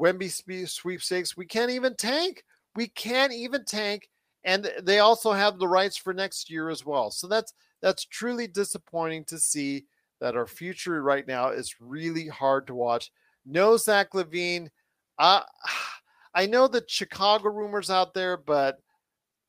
Wemby sweepstakes. We can't even tank. We can't even tank. And they also have the rights for next year as well. So that's that's truly disappointing to see that our future right now is really hard to watch. No Zach LaVine. Uh, I know the Chicago rumors out there, but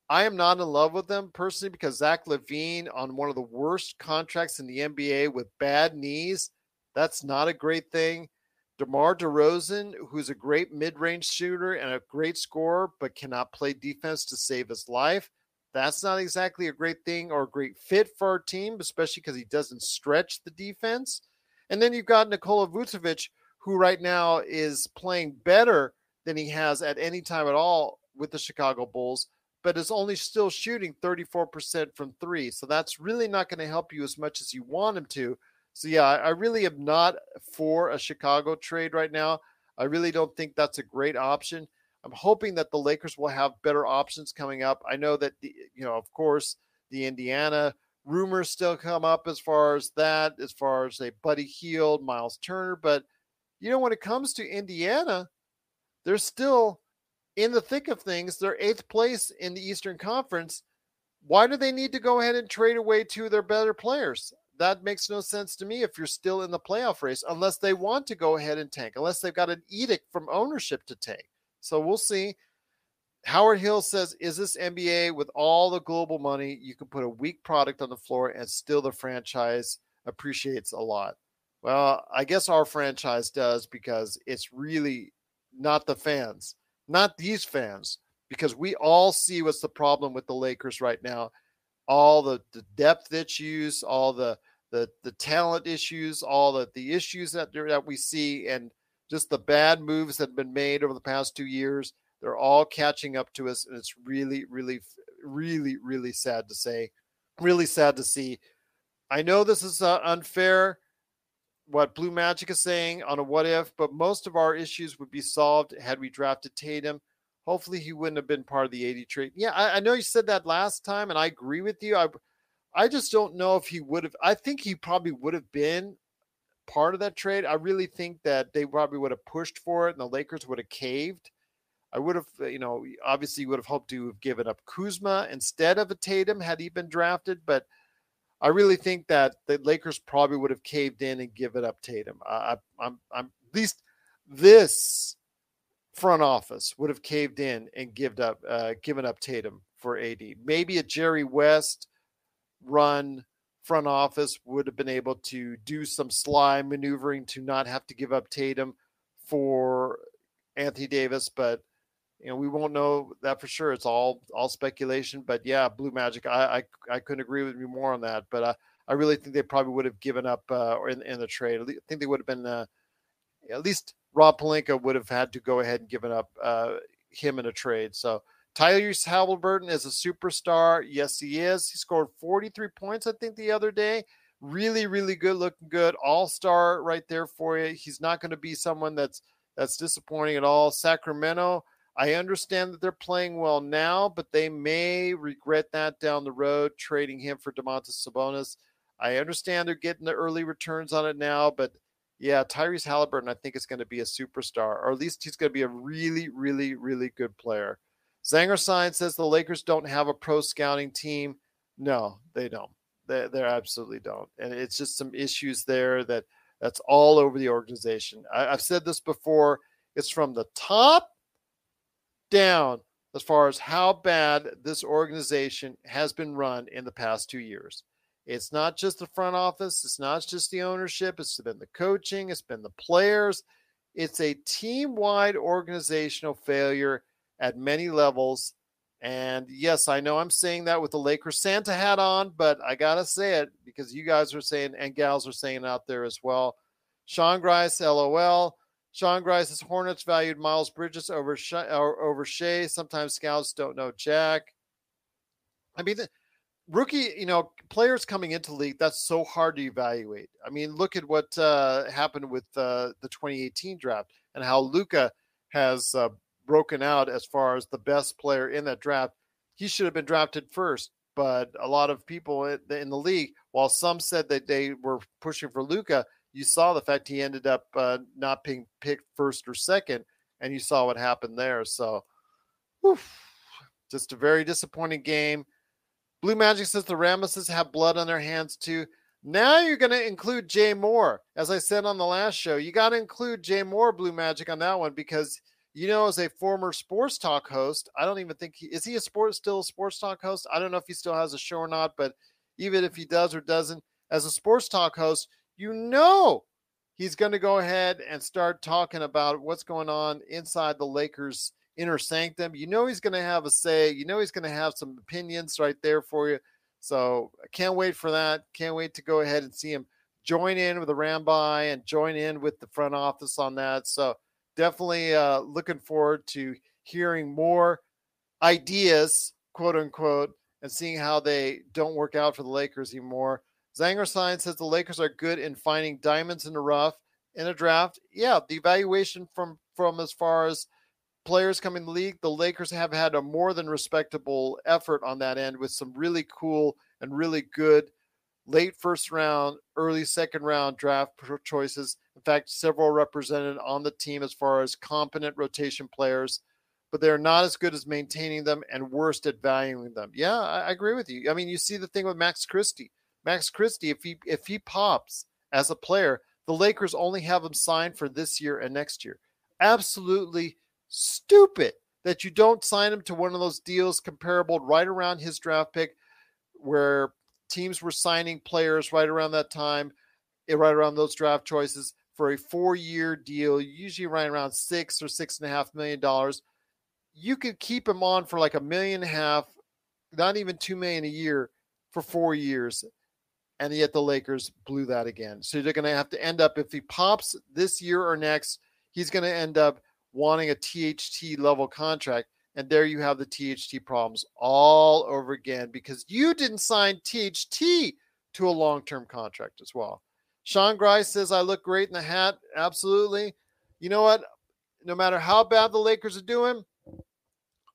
I am not in love with them personally because Zach LaVine on one of the worst contracts in the NBA with bad knees, that's not a great thing. DeMar DeRozan, who's a great mid-range shooter and a great scorer, but cannot play defense to save his life. That's not exactly a great thing or a great fit for our team, especially because he doesn't stretch the defense. And then you've got Nikola Vucevic, who right now is playing better than he has at any time at all with the Chicago Bulls but is only still shooting 34% from three. So that's really not going to help you as much as you want him to. So, yeah, I really am not for a Chicago trade right now. I really don't think that's a great option. I'm hoping that the Lakers will have better options coming up. I know that, the, you know, of course, the Indiana rumors still come up as far as that, as far as a Buddy Hield, Miles Turner. But, you know, when it comes to Indiana, there's still in the thick of things. They're eighth place in the Eastern Conference. Why do they need to go ahead and trade away two of their better players? That makes no sense to me if you're still in the playoff race, unless they want to go ahead and tank, unless they've got an edict from ownership to tank. So we'll see. Howard Hill says, Is this NBA with all the global money? You can put a weak product on the floor and still the franchise appreciates a lot. Well, I guess our franchise does because it's really not the fans not these fans, because we all see what's the problem with the Lakers right now. All the, the depth issues, all the the the talent issues, all the the issues that that we see, and just the bad moves that have been made over the past two years. They're all catching up to us, and it's really, really, really, really sad to say. Really sad to see. I know this is uh, unfair what Blue Magic is saying on a what if, but most of our issues would be solved had we drafted Tatum. Hopefully, he wouldn't have been part of the AD trade. Yeah, I, I know you said that last time, and I agree with you. I, I just don't know if he would have. I think he probably would have been part of that trade. I really think that they probably would have pushed for it, and the Lakers would have caved. I would have, you know, obviously would have hoped to have given up Kuzma instead of a Tatum had he been drafted, but I really think that the Lakers probably would have caved in and given up Tatum. I, I'm, I'm, at least this front office would have caved in and given up uh, given up Tatum for AD. Maybe a Jerry West run front office would have been able to do some sly maneuvering to not have to give up Tatum for Anthony Davis, but you know we won't know that for sure. It's all all speculation. But yeah, Blue Magic, I I, I couldn't agree with you more on that. But uh, I really think they probably would have given up uh, or in, in the trade. I think they would have been uh, at least Rob Pelinka would have had to go ahead and given up uh, him in a trade. So Tyrese Halliburton is a superstar. Yes, he is. He scored 43 points, I think, the other day. Really, really good, looking good. All star right there for you. He's not going to be someone that's that's disappointing at all. Sacramento. I understand that they're playing well now, but they may regret that down the road, trading him for Domantas Sabonis. I understand they're getting the early returns on it now, but yeah, Tyrese Halliburton, I think is going to be a superstar, or at least he's going to be a really, really, really good player. Zanger Sign says the Lakers don't have a pro scouting team. No, they don't. They, they absolutely don't. And it's just some issues there that that's all over the organization. I, I've said this before. It's from the top down as far as how bad this organization has been run in the past two years. It's not just the front office, it's not just the ownership, it's been the coaching, it's been the players. It's a team wide organizational failure at many levels. And yes, I know I'm saying that with the Lakers Santa hat on, but I got to say it because you guys are saying and gals are saying out there as well. Sean Grice, LOL. Sean Grice's Hornets valued Miles Bridges over over Shai. Sometimes scouts don't know Jack. I mean, the, rookie, you know, players coming into league, that's so hard to evaluate. I mean, look at what uh, happened with uh, the 2018 draft and how Luka has uh, broken out as far as the best player in that draft. He should have been drafted first, but a lot of people in the league, while some said that they were pushing for Luka, you saw the fact he ended up uh, not being picked first or second, and you saw what happened there. So, just a very disappointing game Blue Magic says the Rambises have blood on their hands too. Now you're going to include Jay Mohr. As I said on the last show, you got to include Jay Mohr, Blue Magic, on that one because you know, as a former sports talk host, I don't even think he is he a sports still a sports talk host. I don't know if he still has a show or not, but even if he does or doesn't, as a sports talk host, you know he's going to go ahead and start talking about what's going on inside the Lakers inner sanctum. You know he's going to have a say. You know he's going to have some opinions right there for you. So I can't wait for that. Can't wait to go ahead and see him join in with the Ramby and join in with the front office on that. So definitely uh, looking forward to hearing more ideas, quote unquote, and seeing how they don't work out for the Lakers anymore. Zanger Sign says the Lakers are good in finding diamonds in the rough in a draft. Yeah, the evaluation from from as far as players coming in the league, the Lakers have had a more than respectable effort on that end with some really cool and really good late first round, early second round draft choices. In fact, several represented on the team as far as competent rotation players, but they're not as good as maintaining them and worst at valuing them. Yeah, I, agree with you. I mean, you see the thing with Max Christie. Max Christie, if he if he pops as a player, the Lakers only have him signed for this year and next year. Absolutely stupid that you don't sign him to one of those deals comparable right around his draft pick, where teams were signing players right around that time, eh, right around those draft choices for a four-year deal, usually right around six or six and a half million dollars. You could keep him on for like a million and a half, not even two million a year for four years. And yet the Lakers blew that again. So they're going to have to end up, if he pops this year or next, he's going to end up wanting a THT level contract. And there you have the THT problems all over again because you didn't sign THT to a long term contract as well. Sean Grice says, I look great in the hat. Absolutely. You know what? No matter how bad the Lakers are doing,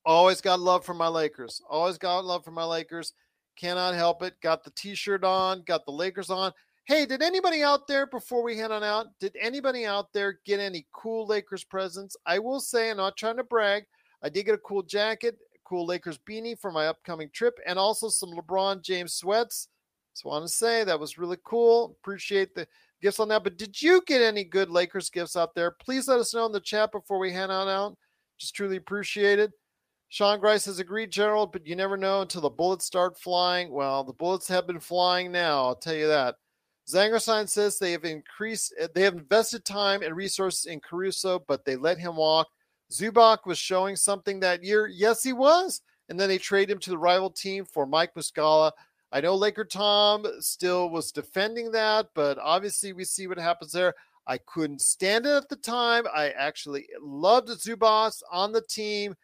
always got love for my Lakers. Always got love for my Lakers. Cannot help it. Got the t shirt on, got the Lakers on. Hey, did anybody out there before we head on out? Did anybody out there get any cool Lakers presents? I will say, I'm not trying to brag. I did get a cool jacket, cool Lakers beanie for my upcoming trip, and also some LeBron James sweats. Just want to say that was really cool. Appreciate the gifts on that. But did you get any good Lakers gifts out there? Please let us know in the chat before we head on out. Just truly appreciated. Sean Grice has agreed, Gerald, but you never know until the bullets start flying. Well, the bullets have been flying now, I'll tell you that. Zangerstein says they have increased, eh, they have invested time and resources in Caruso, but they let him walk. Zubac was showing something that year. Yes, he was. And then they trade him to the rival team for Mike Muscala. I know Laker Tom still was defending that, but obviously we see what happens there. I couldn't stand it at the time. I actually loved Zubac on the team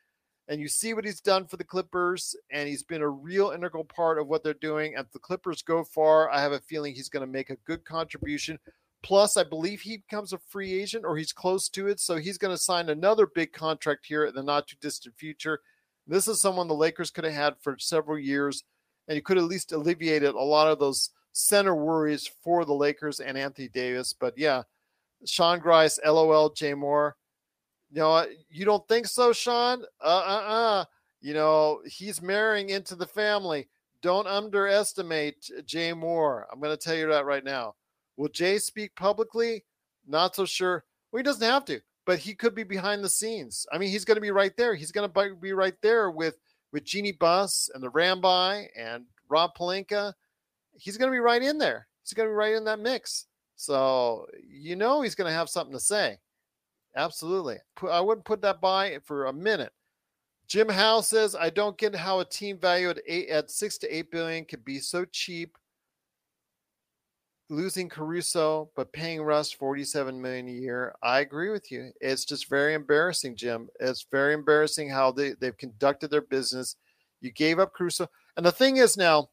and you see what he's done for the Clippers, and he's been a real integral part of what they're doing. If the Clippers go far, I have a feeling he's going to make a good contribution. Plus, I believe he becomes a free agent or he's close to it. So he's going to sign another big contract here in the not too distant future. This is someone the Lakers could have had for several years, and he could at least alleviated a lot of those center worries for the Lakers and Anthony Davis. But yeah, Sean Grice, LOL, Jay Mohr. You know, you don't think so, Sean? Uh uh uh. You know, he's marrying into the family. Don't underestimate Jay Mohr. I'm going to tell you that right now. Will Jay speak publicly? Not so sure. Well, he doesn't have to, but he could be behind the scenes. I mean, he's going to be right there. He's going to be right there with with Jeanie Buss and the Ramby and Rob Pelinka. He's going to be right in there. He's going to be right in that mix. So you know he's going to have something to say. Absolutely. I wouldn't put that by for a minute. Jim Howe says, I don't get how a team valued at, eight, at six to eight billion could be so cheap. Losing Caruso, but paying Russ 47 million a year. I agree with you. It's just very embarrassing, Jim. It's very embarrassing how they, they've conducted their business. You gave up Caruso. And the thing is now,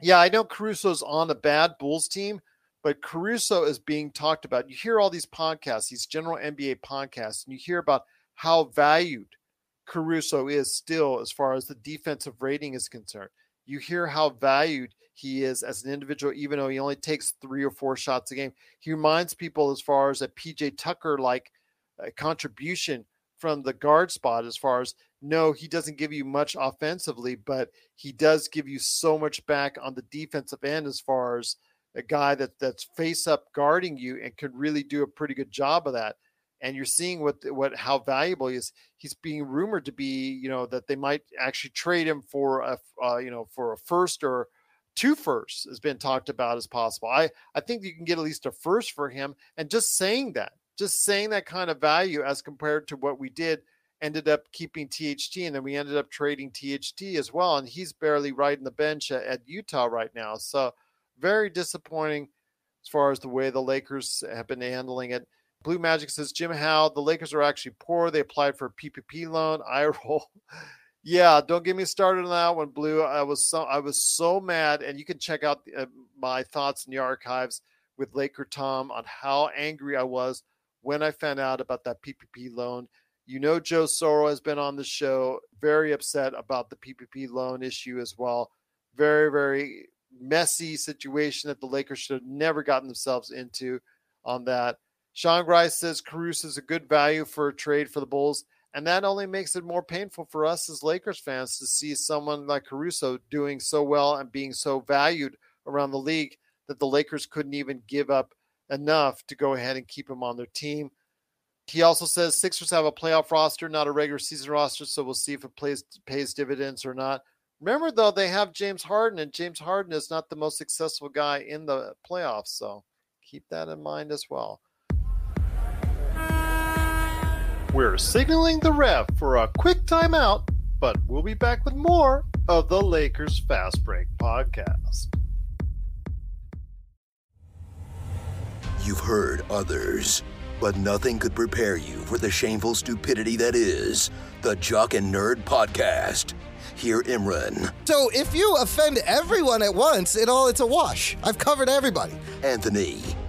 yeah, I know Caruso's on a bad Bulls team, but Caruso is being talked about. You hear all these podcasts, these general NBA podcasts, and you hear about how valued Caruso is still as far as the defensive rating is concerned. You hear how valued he is as an individual, even though he only takes three or four shots a game. He reminds people as far as a PJ Tucker like uh, contribution from the guard spot, as far as no, he doesn't give you much offensively, but he does give you so much back on the defensive end as far as a guy that that's face up guarding you and could really do a pretty good job of that. And you're seeing what what how valuable he is. He's being rumored to be, you know, that they might actually trade him for a, uh, you know, for a first or two firsts has been talked about as possible. I I think you can get at least a first for him. And just saying that, just saying that kind of value as compared to what we did ended up keeping THT and then we ended up trading THT as well. And he's barely riding the bench at, at Utah right now. So very disappointing as far as the way the Lakers have been handling it. Blue Magic says Jim Howe, the Lakers are actually poor. They applied for a PPP loan. I roll. yeah, don't get me started on that one, Blue. I was so I was so mad, and you can check out uh, my thoughts in the archives with Laker Tom on how angry I was when I found out about that PPP loan. You know, Joe Soro has been on the show, very upset about the PPP loan issue as well. Very, very messy situation that the Lakers should have never gotten themselves into on that. Sean Grice says Caruso is a good value for a trade for the Bulls. And that only makes it more painful for us as Lakers fans to see someone like Caruso doing so well and being so valued around the league that the Lakers couldn't even give up enough to go ahead and keep him on their team. He also says Sixers have a playoff roster, not a regular season roster, so we'll see if it plays pays dividends or not. Remember, though, they have James Harden, and James Harden is not the most successful guy in the playoffs. So keep that in mind as well. We're signaling the ref for a quick timeout, but we'll be back with more of the Lakers Fast Break podcast. You've heard others, but nothing could prepare you for the shameful stupidity that is the Jock and Nerd podcast. Hear Imran. So if you offend everyone at once, it all it's a wash. I've covered everybody. Anthony.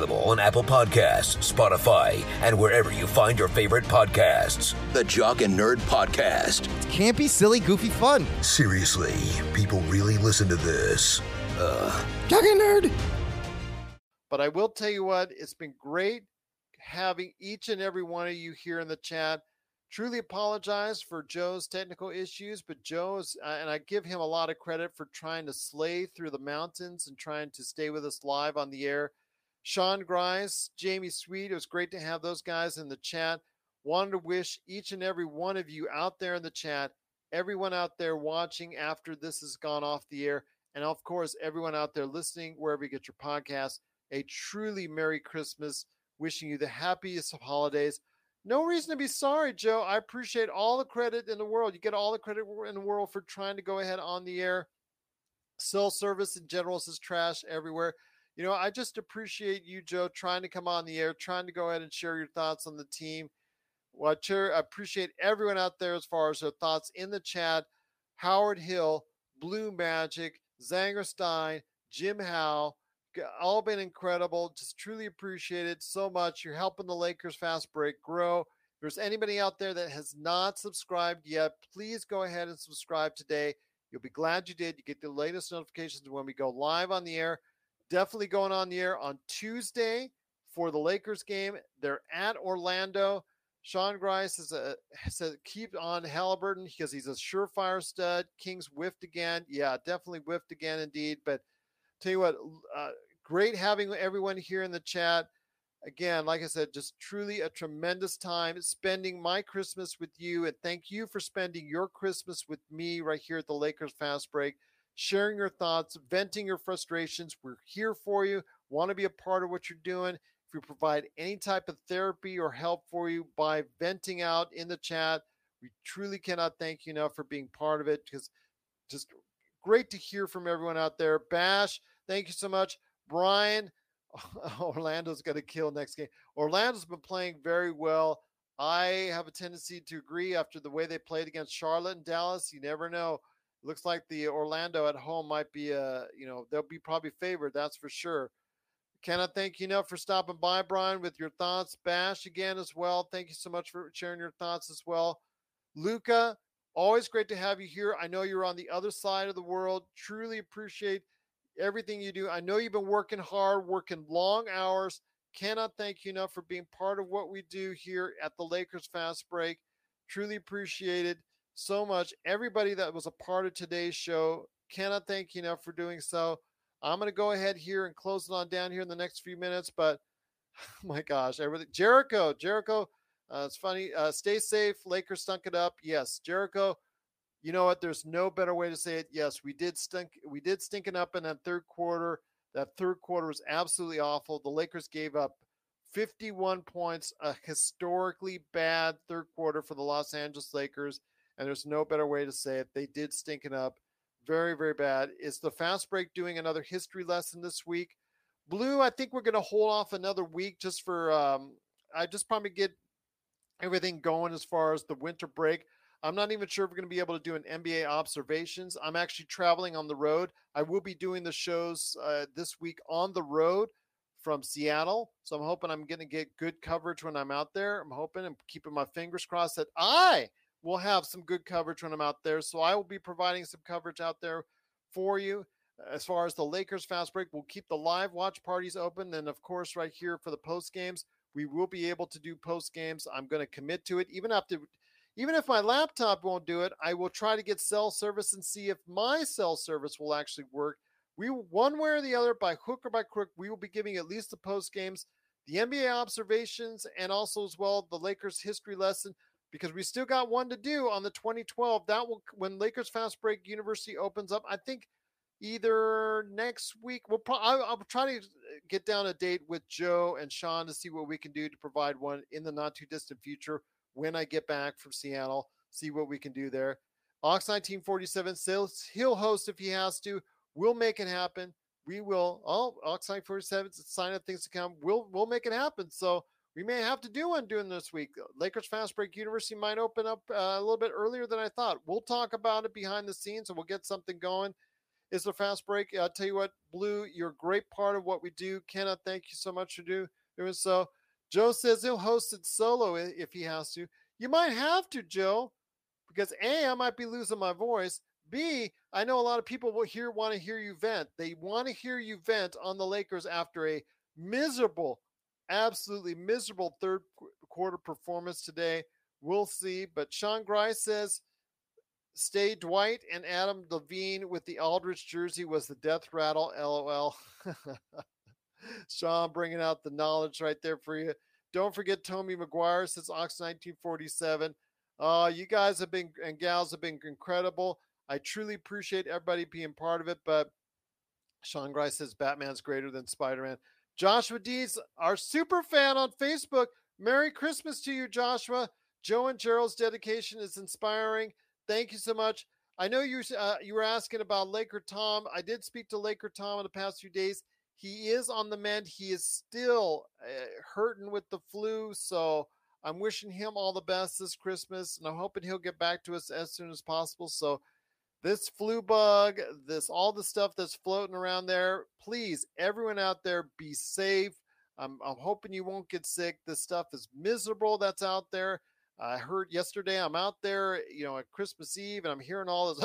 available on Apple Podcasts, Spotify, and wherever you find your favorite podcasts. The Jock and Nerd Podcast. Can't be silly, goofy fun. Seriously, people really listen to this. Uh, Jock and Nerd. But I will tell you what, it's been great having each and every one of you here in the chat. Truly apologize for Joe's technical issues, but Joe's, uh, and I give him a lot of credit for trying to slay through the mountains and trying to stay with us live on the air. Sean Grice, Jamie Sweet, it was great to have those guys in the chat. Wanted to wish each and every one of you out there in the chat, everyone out there watching after this has gone off the air, and of course, everyone out there listening wherever you get your podcast, a truly Merry Christmas. Wishing you the happiest of holidays. No reason to be sorry, Joe. I appreciate all the credit in the world. You get all the credit in the world for trying to go ahead on the air. Cell service in general is trash everywhere. You know, I just appreciate you, Joe, trying to come on the air, trying to go ahead and share your thoughts on the team. Well, I appreciate everyone out there as far as their thoughts in the chat. Howard Hill, Blue Magic, Zanger Stein, Jim Howe, all been incredible. Just truly appreciate it so much. You're helping the Lakers Fast Break grow. If there's anybody out there that has not subscribed yet, please go ahead and subscribe today. You'll be glad you did. You get the latest notifications when we go live on the air. Definitely going on the air on Tuesday for the Lakers game. They're at Orlando. Sean Grice has a, said keep on Halliburton because he's a surefire stud. Kings whiffed again. Yeah, definitely whiffed again indeed. But tell you what, uh, great having everyone here in the chat. Again, like I said, just truly a tremendous time spending my Christmas with you. And thank you for spending your Christmas with me right here at the Lakers Fast Break, sharing your thoughts, venting your frustrations. We're here for you, want to be a part of what you're doing. If we provide any type of therapy or help for you by venting out in the chat, we truly cannot thank you enough for being part of it because just great to hear from everyone out there. Bash, thank you so much. Brian, Orlando's going to kill next game. Orlando's been playing very well. I have a tendency to agree after the way they played against Charlotte and Dallas. You never know. Looks like the Orlando at home might be a, you know, they'll be probably favored. That's for sure. Cannot thank you enough for stopping by, Brian, with your thoughts. Bash again as well. Thank you so much for sharing your thoughts as well. Luca, always great to have you here. I know you're on the other side of the world. Truly appreciate everything you do. I know you've been working hard, working long hours. Cannot thank you enough for being part of what we do here at the Lakers Fast Break. Truly appreciate it so much. Everybody that was a part of today's show, cannot thank you enough for doing so. I'm going to go ahead here and close it on down here in the next few minutes, but oh my gosh, everything. Jericho, Jericho, uh, it's funny. Uh, stay safe. Lakers stunk it up. Yes, Jericho you know what? There's no better way to say it. Yes, we did stink. We did stinking up in that third quarter. That third quarter was absolutely awful. The Lakers gave up 51 points, a historically bad third quarter for the Los Angeles Lakers. And there's no better way to say it. They did stinking up very, very bad. Is the fast break doing another history lesson this week? Blue, I think we're going to hold off another week just for, um, I just probably get everything going as far as the winter break. I'm not even sure if we're going to be able to do an NBA observations. I'm actually traveling on the road. I will be doing the shows uh, this week on the road from Seattle. So I'm hoping I'm going to get good coverage when I'm out there. I'm hoping and keeping my fingers crossed that I will have some good coverage when I'm out there. So I will be providing some coverage out there for you. As far as the Lakers fast break, we'll keep the live watch parties open. And of course, right here for the post games, we will be able to do post games. I'm going to commit to it, even after even if my laptop won't do it, I will try to get cell service and see if my cell service will actually work. We one way or the other, by hook or by crook, we will be giving at least the post games, the NBA observations, and also as well the Lakers history lesson because we still got one to do on the 2012. That will when Lakers Fast Break University opens up. I think either next week. We'll pro- I'll, I'll try to get down a date with Joe and Sean to see what we can do to provide one in the not too distant future when I get back from Seattle, see what we can do there. Ox 1947 says he'll host if he has to. We'll make it happen. We will. Oh, Ox 1947 sign up things to come. We'll we'll make it happen. So we may have to do one doing this week. Lakers Fast Break University might open up uh, a little bit earlier than I thought. We'll talk about it behind the scenes and we'll get something going. is the fast break. I'll tell you what, Blue, you're a great part of what we do. Kenneth, thank you so much for do, doing so. Joe says he'll host it solo if he has to. You might have to, Joe, because A, I might be losing my voice. B, I know a lot of people will hear want to hear you vent. They want to hear you vent on the Lakers after a miserable, absolutely miserable third qu- quarter performance today. We'll see. But Sean Grice says stay Dwight and Adam Levine with the Aldrich jersey was the death rattle. LOL. Sean bringing out the knowledge right there for you. Don't forget Tommy McGuire since Ox 1947. Uh, you guys have been and gals have been incredible. I truly appreciate everybody being part of it. But Sean Grice says Batman's greater than Spider Man. Joshua Dees, our super fan on Facebook. Merry Christmas to you, Joshua. Joe and Gerald's dedication is inspiring. Thank you so much. I know you uh, you were asking about Laker Tom. I did speak to Laker Tom in the past few days. He is on the mend. He is still uh, hurting with the flu, so I'm wishing him all the best this Christmas, and I'm hoping he'll get back to us as soon as possible. So this flu bug, this all the stuff that's floating around there, please, everyone out there, be safe. I'm, I'm hoping you won't get sick. This stuff is miserable that's out there. I heard yesterday I'm out there, you know, at Christmas Eve, and I'm hearing all this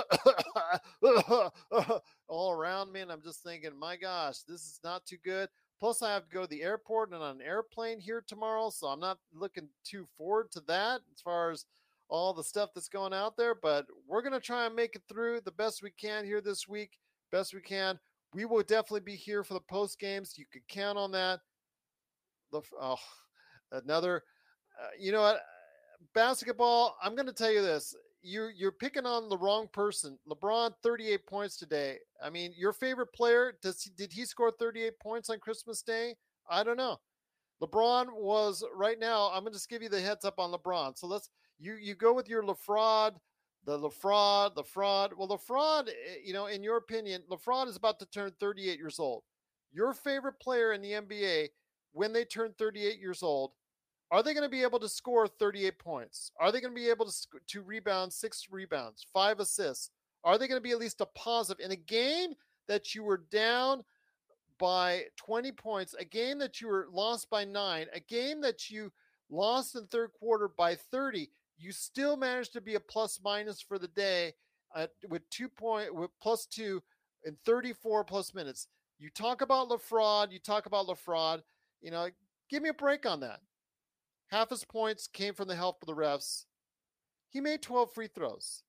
all around me, and I'm just thinking, my gosh, this is not too good. Plus, I have to go to the airport and on an airplane here tomorrow, so I'm not looking too forward to that as far as all the stuff that's going out there. But we're gonna try and make it through the best we can here this week, best we can. We will definitely be here for the post games. You can count on that. Oh, another, uh, you know what? basketball, I'm going to tell you this. You you're picking on the wrong person. LeBron 38 points today. I mean, your favorite player, does did he score 38 points on Christmas Day? I don't know. LeBron was right now, I'm going to just give you the heads up on LeBron. So let's you you go with your LaFraud, the LaFraud, the fraud. Well, LaFraud, eh, you know, in your opinion, LaFraud is about to turn 38 years old. Your favorite player in the NBA when they turn 38 years old are they going to be able to score 38 points? Are they going to be able to to rebound six rebounds, five assists? Are they going to be at least a positive in a game that you were down by 20 points, a game that you were lost by nine, a game that you lost in third quarter by 30? You still managed to be a plus minus for the day uh, with two point with plus two in 34 plus minutes. You talk about LaFraud, you talk about LaFraud, you know, give me a break on that. Half his points came from the help of the refs. He made 12 free throws.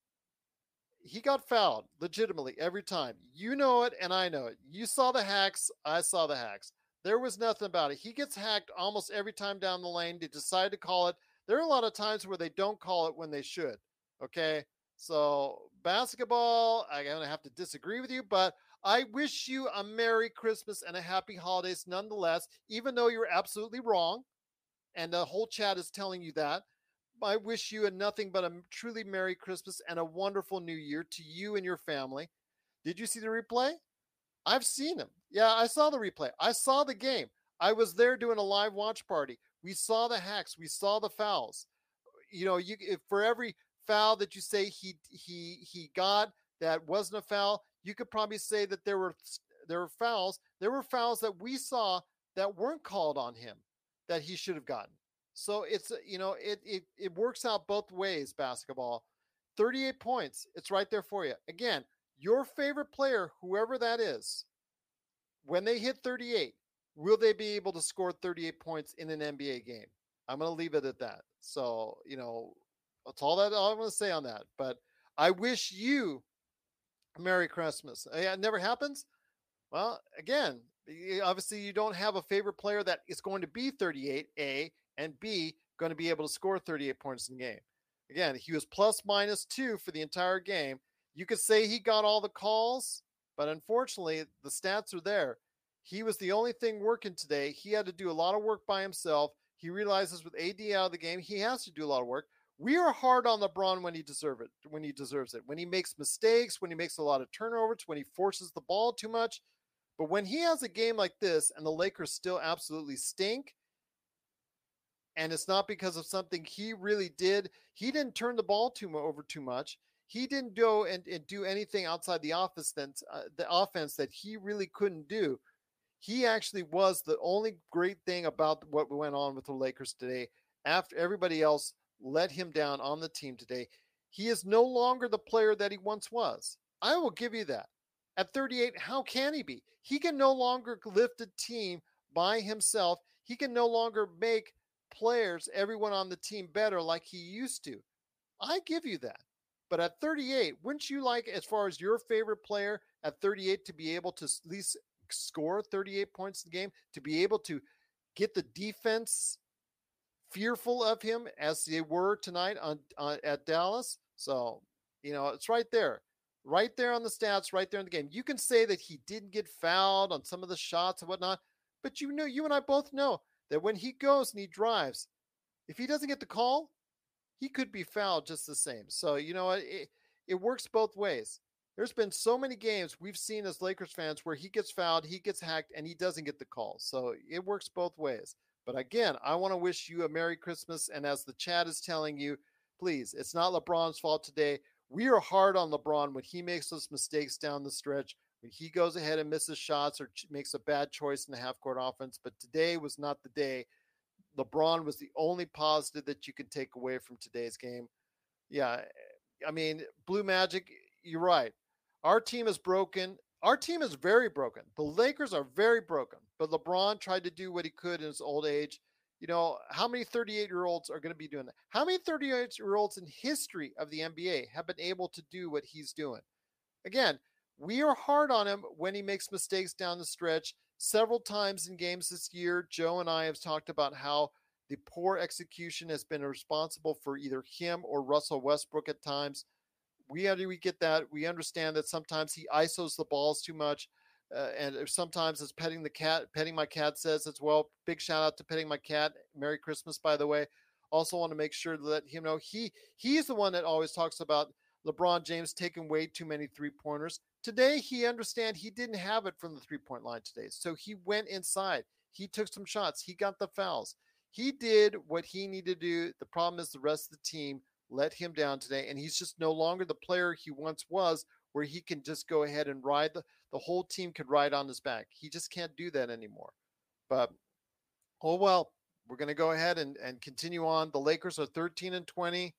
He got fouled legitimately every time. You know it, and I know it. You saw the hacks. I saw the hacks. There was nothing about it. He gets hacked almost every time down the lane. They decide to call it. There are a lot of times where they don't call it when they should. Okay. So, basketball, I'm going to have to disagree with you, but I wish you a Merry Christmas and a Happy Holidays nonetheless, even though you're absolutely wrong and the whole chat is telling you that. I wish you a nothing but a truly Merry Christmas and a wonderful New Year to you and your family. Did you see the replay? I've seen them. Yeah, I saw the replay. I saw the game. I was there doing a live watch party. We saw the hacks. We saw the fouls. You know, you for every foul that you say he he he got that wasn't a foul, you could probably say that there were there were fouls. There were fouls that we saw that weren't called on him that he should have gotten. So it's uh, you know it it it works out both ways basketball. 38 points, it's right there for you. Again, your favorite player, whoever that is, when they hit 38, will they be able to score 38 points in an NBA game? I'm going to leave it at that. So, you know, that's all that all I'm going to say on that. But I wish you a Merry Christmas. Eh, yeah, It never happens. Well, again, obviously you don't have a favorite player that is going to be 38, A, and B, going to be able to score 38 points in the game. Again, he was plus minus two for the entire game. You could say he got all the calls, but unfortunately, the stats are there. He was the only thing working today. He had to do a lot of work by himself. He realizes with AD out of the game, he has to do a lot of work. We are hard on LeBron when he deserve it, when he deserves it, when he makes mistakes, when he makes a lot of turnovers, when he forces the ball too much. But when he has a game like this and the Lakers still absolutely stink, and it's not because of something he really did, he didn't turn the ball too over too much. he didn't go and, and do anything outside the office uh, the offense that he really couldn't do. He actually was the only great thing about what went on with the Lakers today. After everybody else let him down on the team today, he is no longer the player that he once was. I will give you that. At 38, how can he be? He can no longer lift a team by himself. He can no longer make players, everyone on the team better like he used to. I give you that. But at 38, wouldn't you like, as far as your favorite player at 38, to be able to at least score 38 points in the game, to be able to get the defense fearful of him as they were tonight on, on at Dallas? So, you know, it's right there. Right there on the stats, right there in the game. You can say that he didn't get fouled on some of the shots and whatnot, but you know, you and I both know that when he goes and he drives, if he doesn't get the call, he could be fouled just the same. So, you know, it, it works both ways. There's been so many games we've seen as Lakers fans where he gets fouled, he gets hacked, and he doesn't get the call. So it works both ways. But again, I want to wish you a Merry Christmas. And as the chat is telling you, please, it's not LeBron's fault today. We are hard on LeBron when he makes those mistakes down the stretch, when he goes ahead and misses shots or makes a bad choice in the half court offense. But today was not the day LeBron was the only positive that you can take away from today's game. Yeah, eh, I mean, Blue Magic, you're right. Our team is broken. Our team is very broken. The Lakers are very broken, but LeBron tried to do what he could in his old age. You know, how many 38 year olds are going to be doing that? How many 38 year olds in history of the NBA have been able to do what he's doing? Again, we are hard on him when he makes mistakes down the stretch several times in games this year, Joe and I have talked about how the poor execution has been responsible for either him or Russell Westbrook at times. We we get that. We understand that sometimes he isos the balls too much, uh, and sometimes it's petting the cat. Petting my cat says as well. Big shout out to petting my cat. Merry Christmas, by the way. Also want to make sure to let him know he he's the one that always talks about LeBron James taking way too many three pointers. Today, he understand he didn't have it from the three point line today. So he went inside. He took some shots. He got the fouls. He did what he needed to do. The problem is the rest of the team let him down today. And he's just no longer the player he once was, where he can just go ahead and ride the, the whole team could ride on his back. He just can't do that anymore. But oh well, we're going to go ahead and, and continue on. The Lakers are 13 and 20.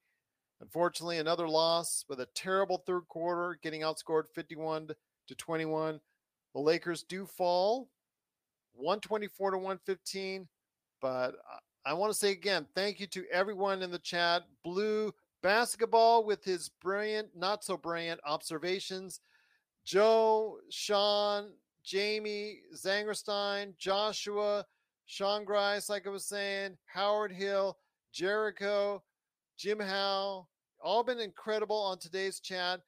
Unfortunately, another loss with a terrible third quarter, getting outscored 51 to 21. The Lakers do fall 124 to 115. But uh, I want to say again, thank you to everyone in the chat. Blue basketball with his brilliant, not so brilliant observations. Joe, Sean, Jamie, Zangerstein, Joshua, Sean Grice, like I was saying, Howard Hill, Jericho, Jim Howe, all been incredible on today's chat.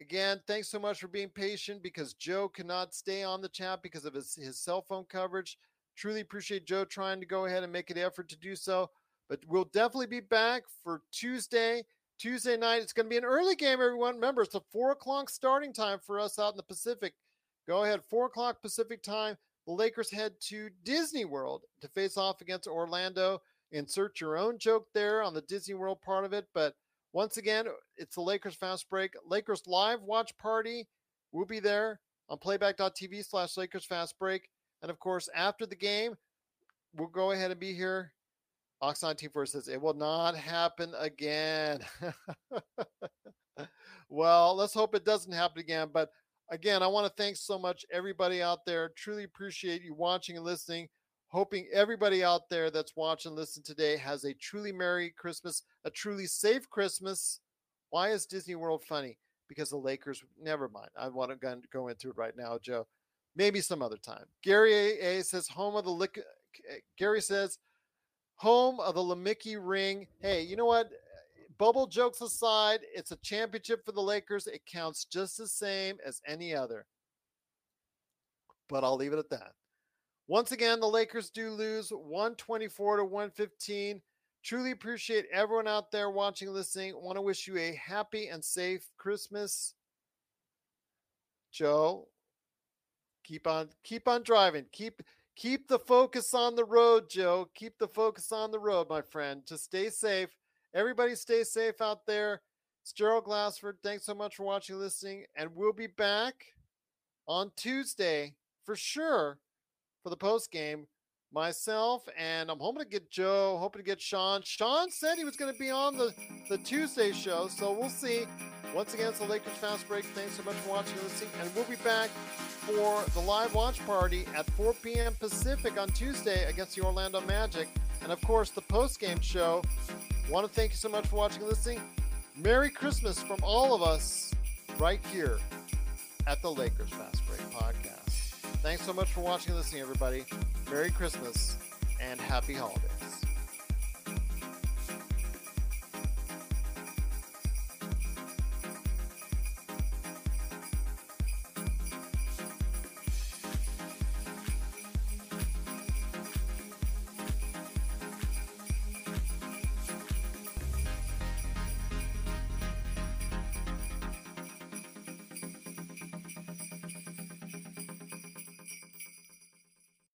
Again, thanks so much for being patient because Joe cannot stay on the chat because of his, his cell phone coverage. Truly appreciate Joe trying to go ahead and make an effort to do so. But we'll definitely be back for Tuesday. Tuesday night. It's going to be an early game, everyone. Remember, it's a four o'clock starting time for us out in the Pacific. Go ahead, four o'clock Pacific time. The Lakers head to Disney World to face off against Orlando insert your own joke there on the Disney World part of it. But once again, it's the Lakers Fast Break. Lakers live watch party. We'll be there on playback.tv slash Lakers Fast Break. And of course, after the game, we'll go ahead and be here. Oxon Team First says it will not happen again. well, let's hope it doesn't happen again. But again, I want to thank so much everybody out there. Truly appreciate you watching and listening hoping everybody out there that's watching, listen today has a truly Merry Christmas, a truly safe Christmas. Why is Disney World funny? Because the Lakers, never mind. I want to go into it right now, Joe. Maybe some other time. Gary A, a says, home of the Lick. Gary says, home of the Lamicki ring. Hey, you know what? Bubble jokes aside, it's a championship for the Lakers. It counts just the same as any other. But I'll leave it at that. Once again, the Lakers do lose 124 to 115. Truly appreciate everyone out there watching, listening. Want to wish you a happy and safe Christmas. Joe, keep on keep on driving. Keep keep the focus on the road, Joe. Keep the focus on the road, my friend. Just stay safe. Everybody stay safe out there. It's Gerald Glassford. Thanks so much for watching listening. And we'll be back on Tuesday for sure for the post game. Myself and I'm hoping to get Joe, hoping to get Sean. Sean said he was going to be on the, the Tuesday show, so we'll see. Once again, it's the Lakers Fast Break. Thanks so much for watching and listening. And we'll be back for the live watch party at 4 p.m. Pacific on Tuesday against the Orlando Magic. And of course, the post game show. Want to thank you so much for watching and listening. Merry Christmas from all of us right here at the Lakers Fast Break Podcast. Thanks so much for watching and listening, everybody. Merry Christmas and happy holidays.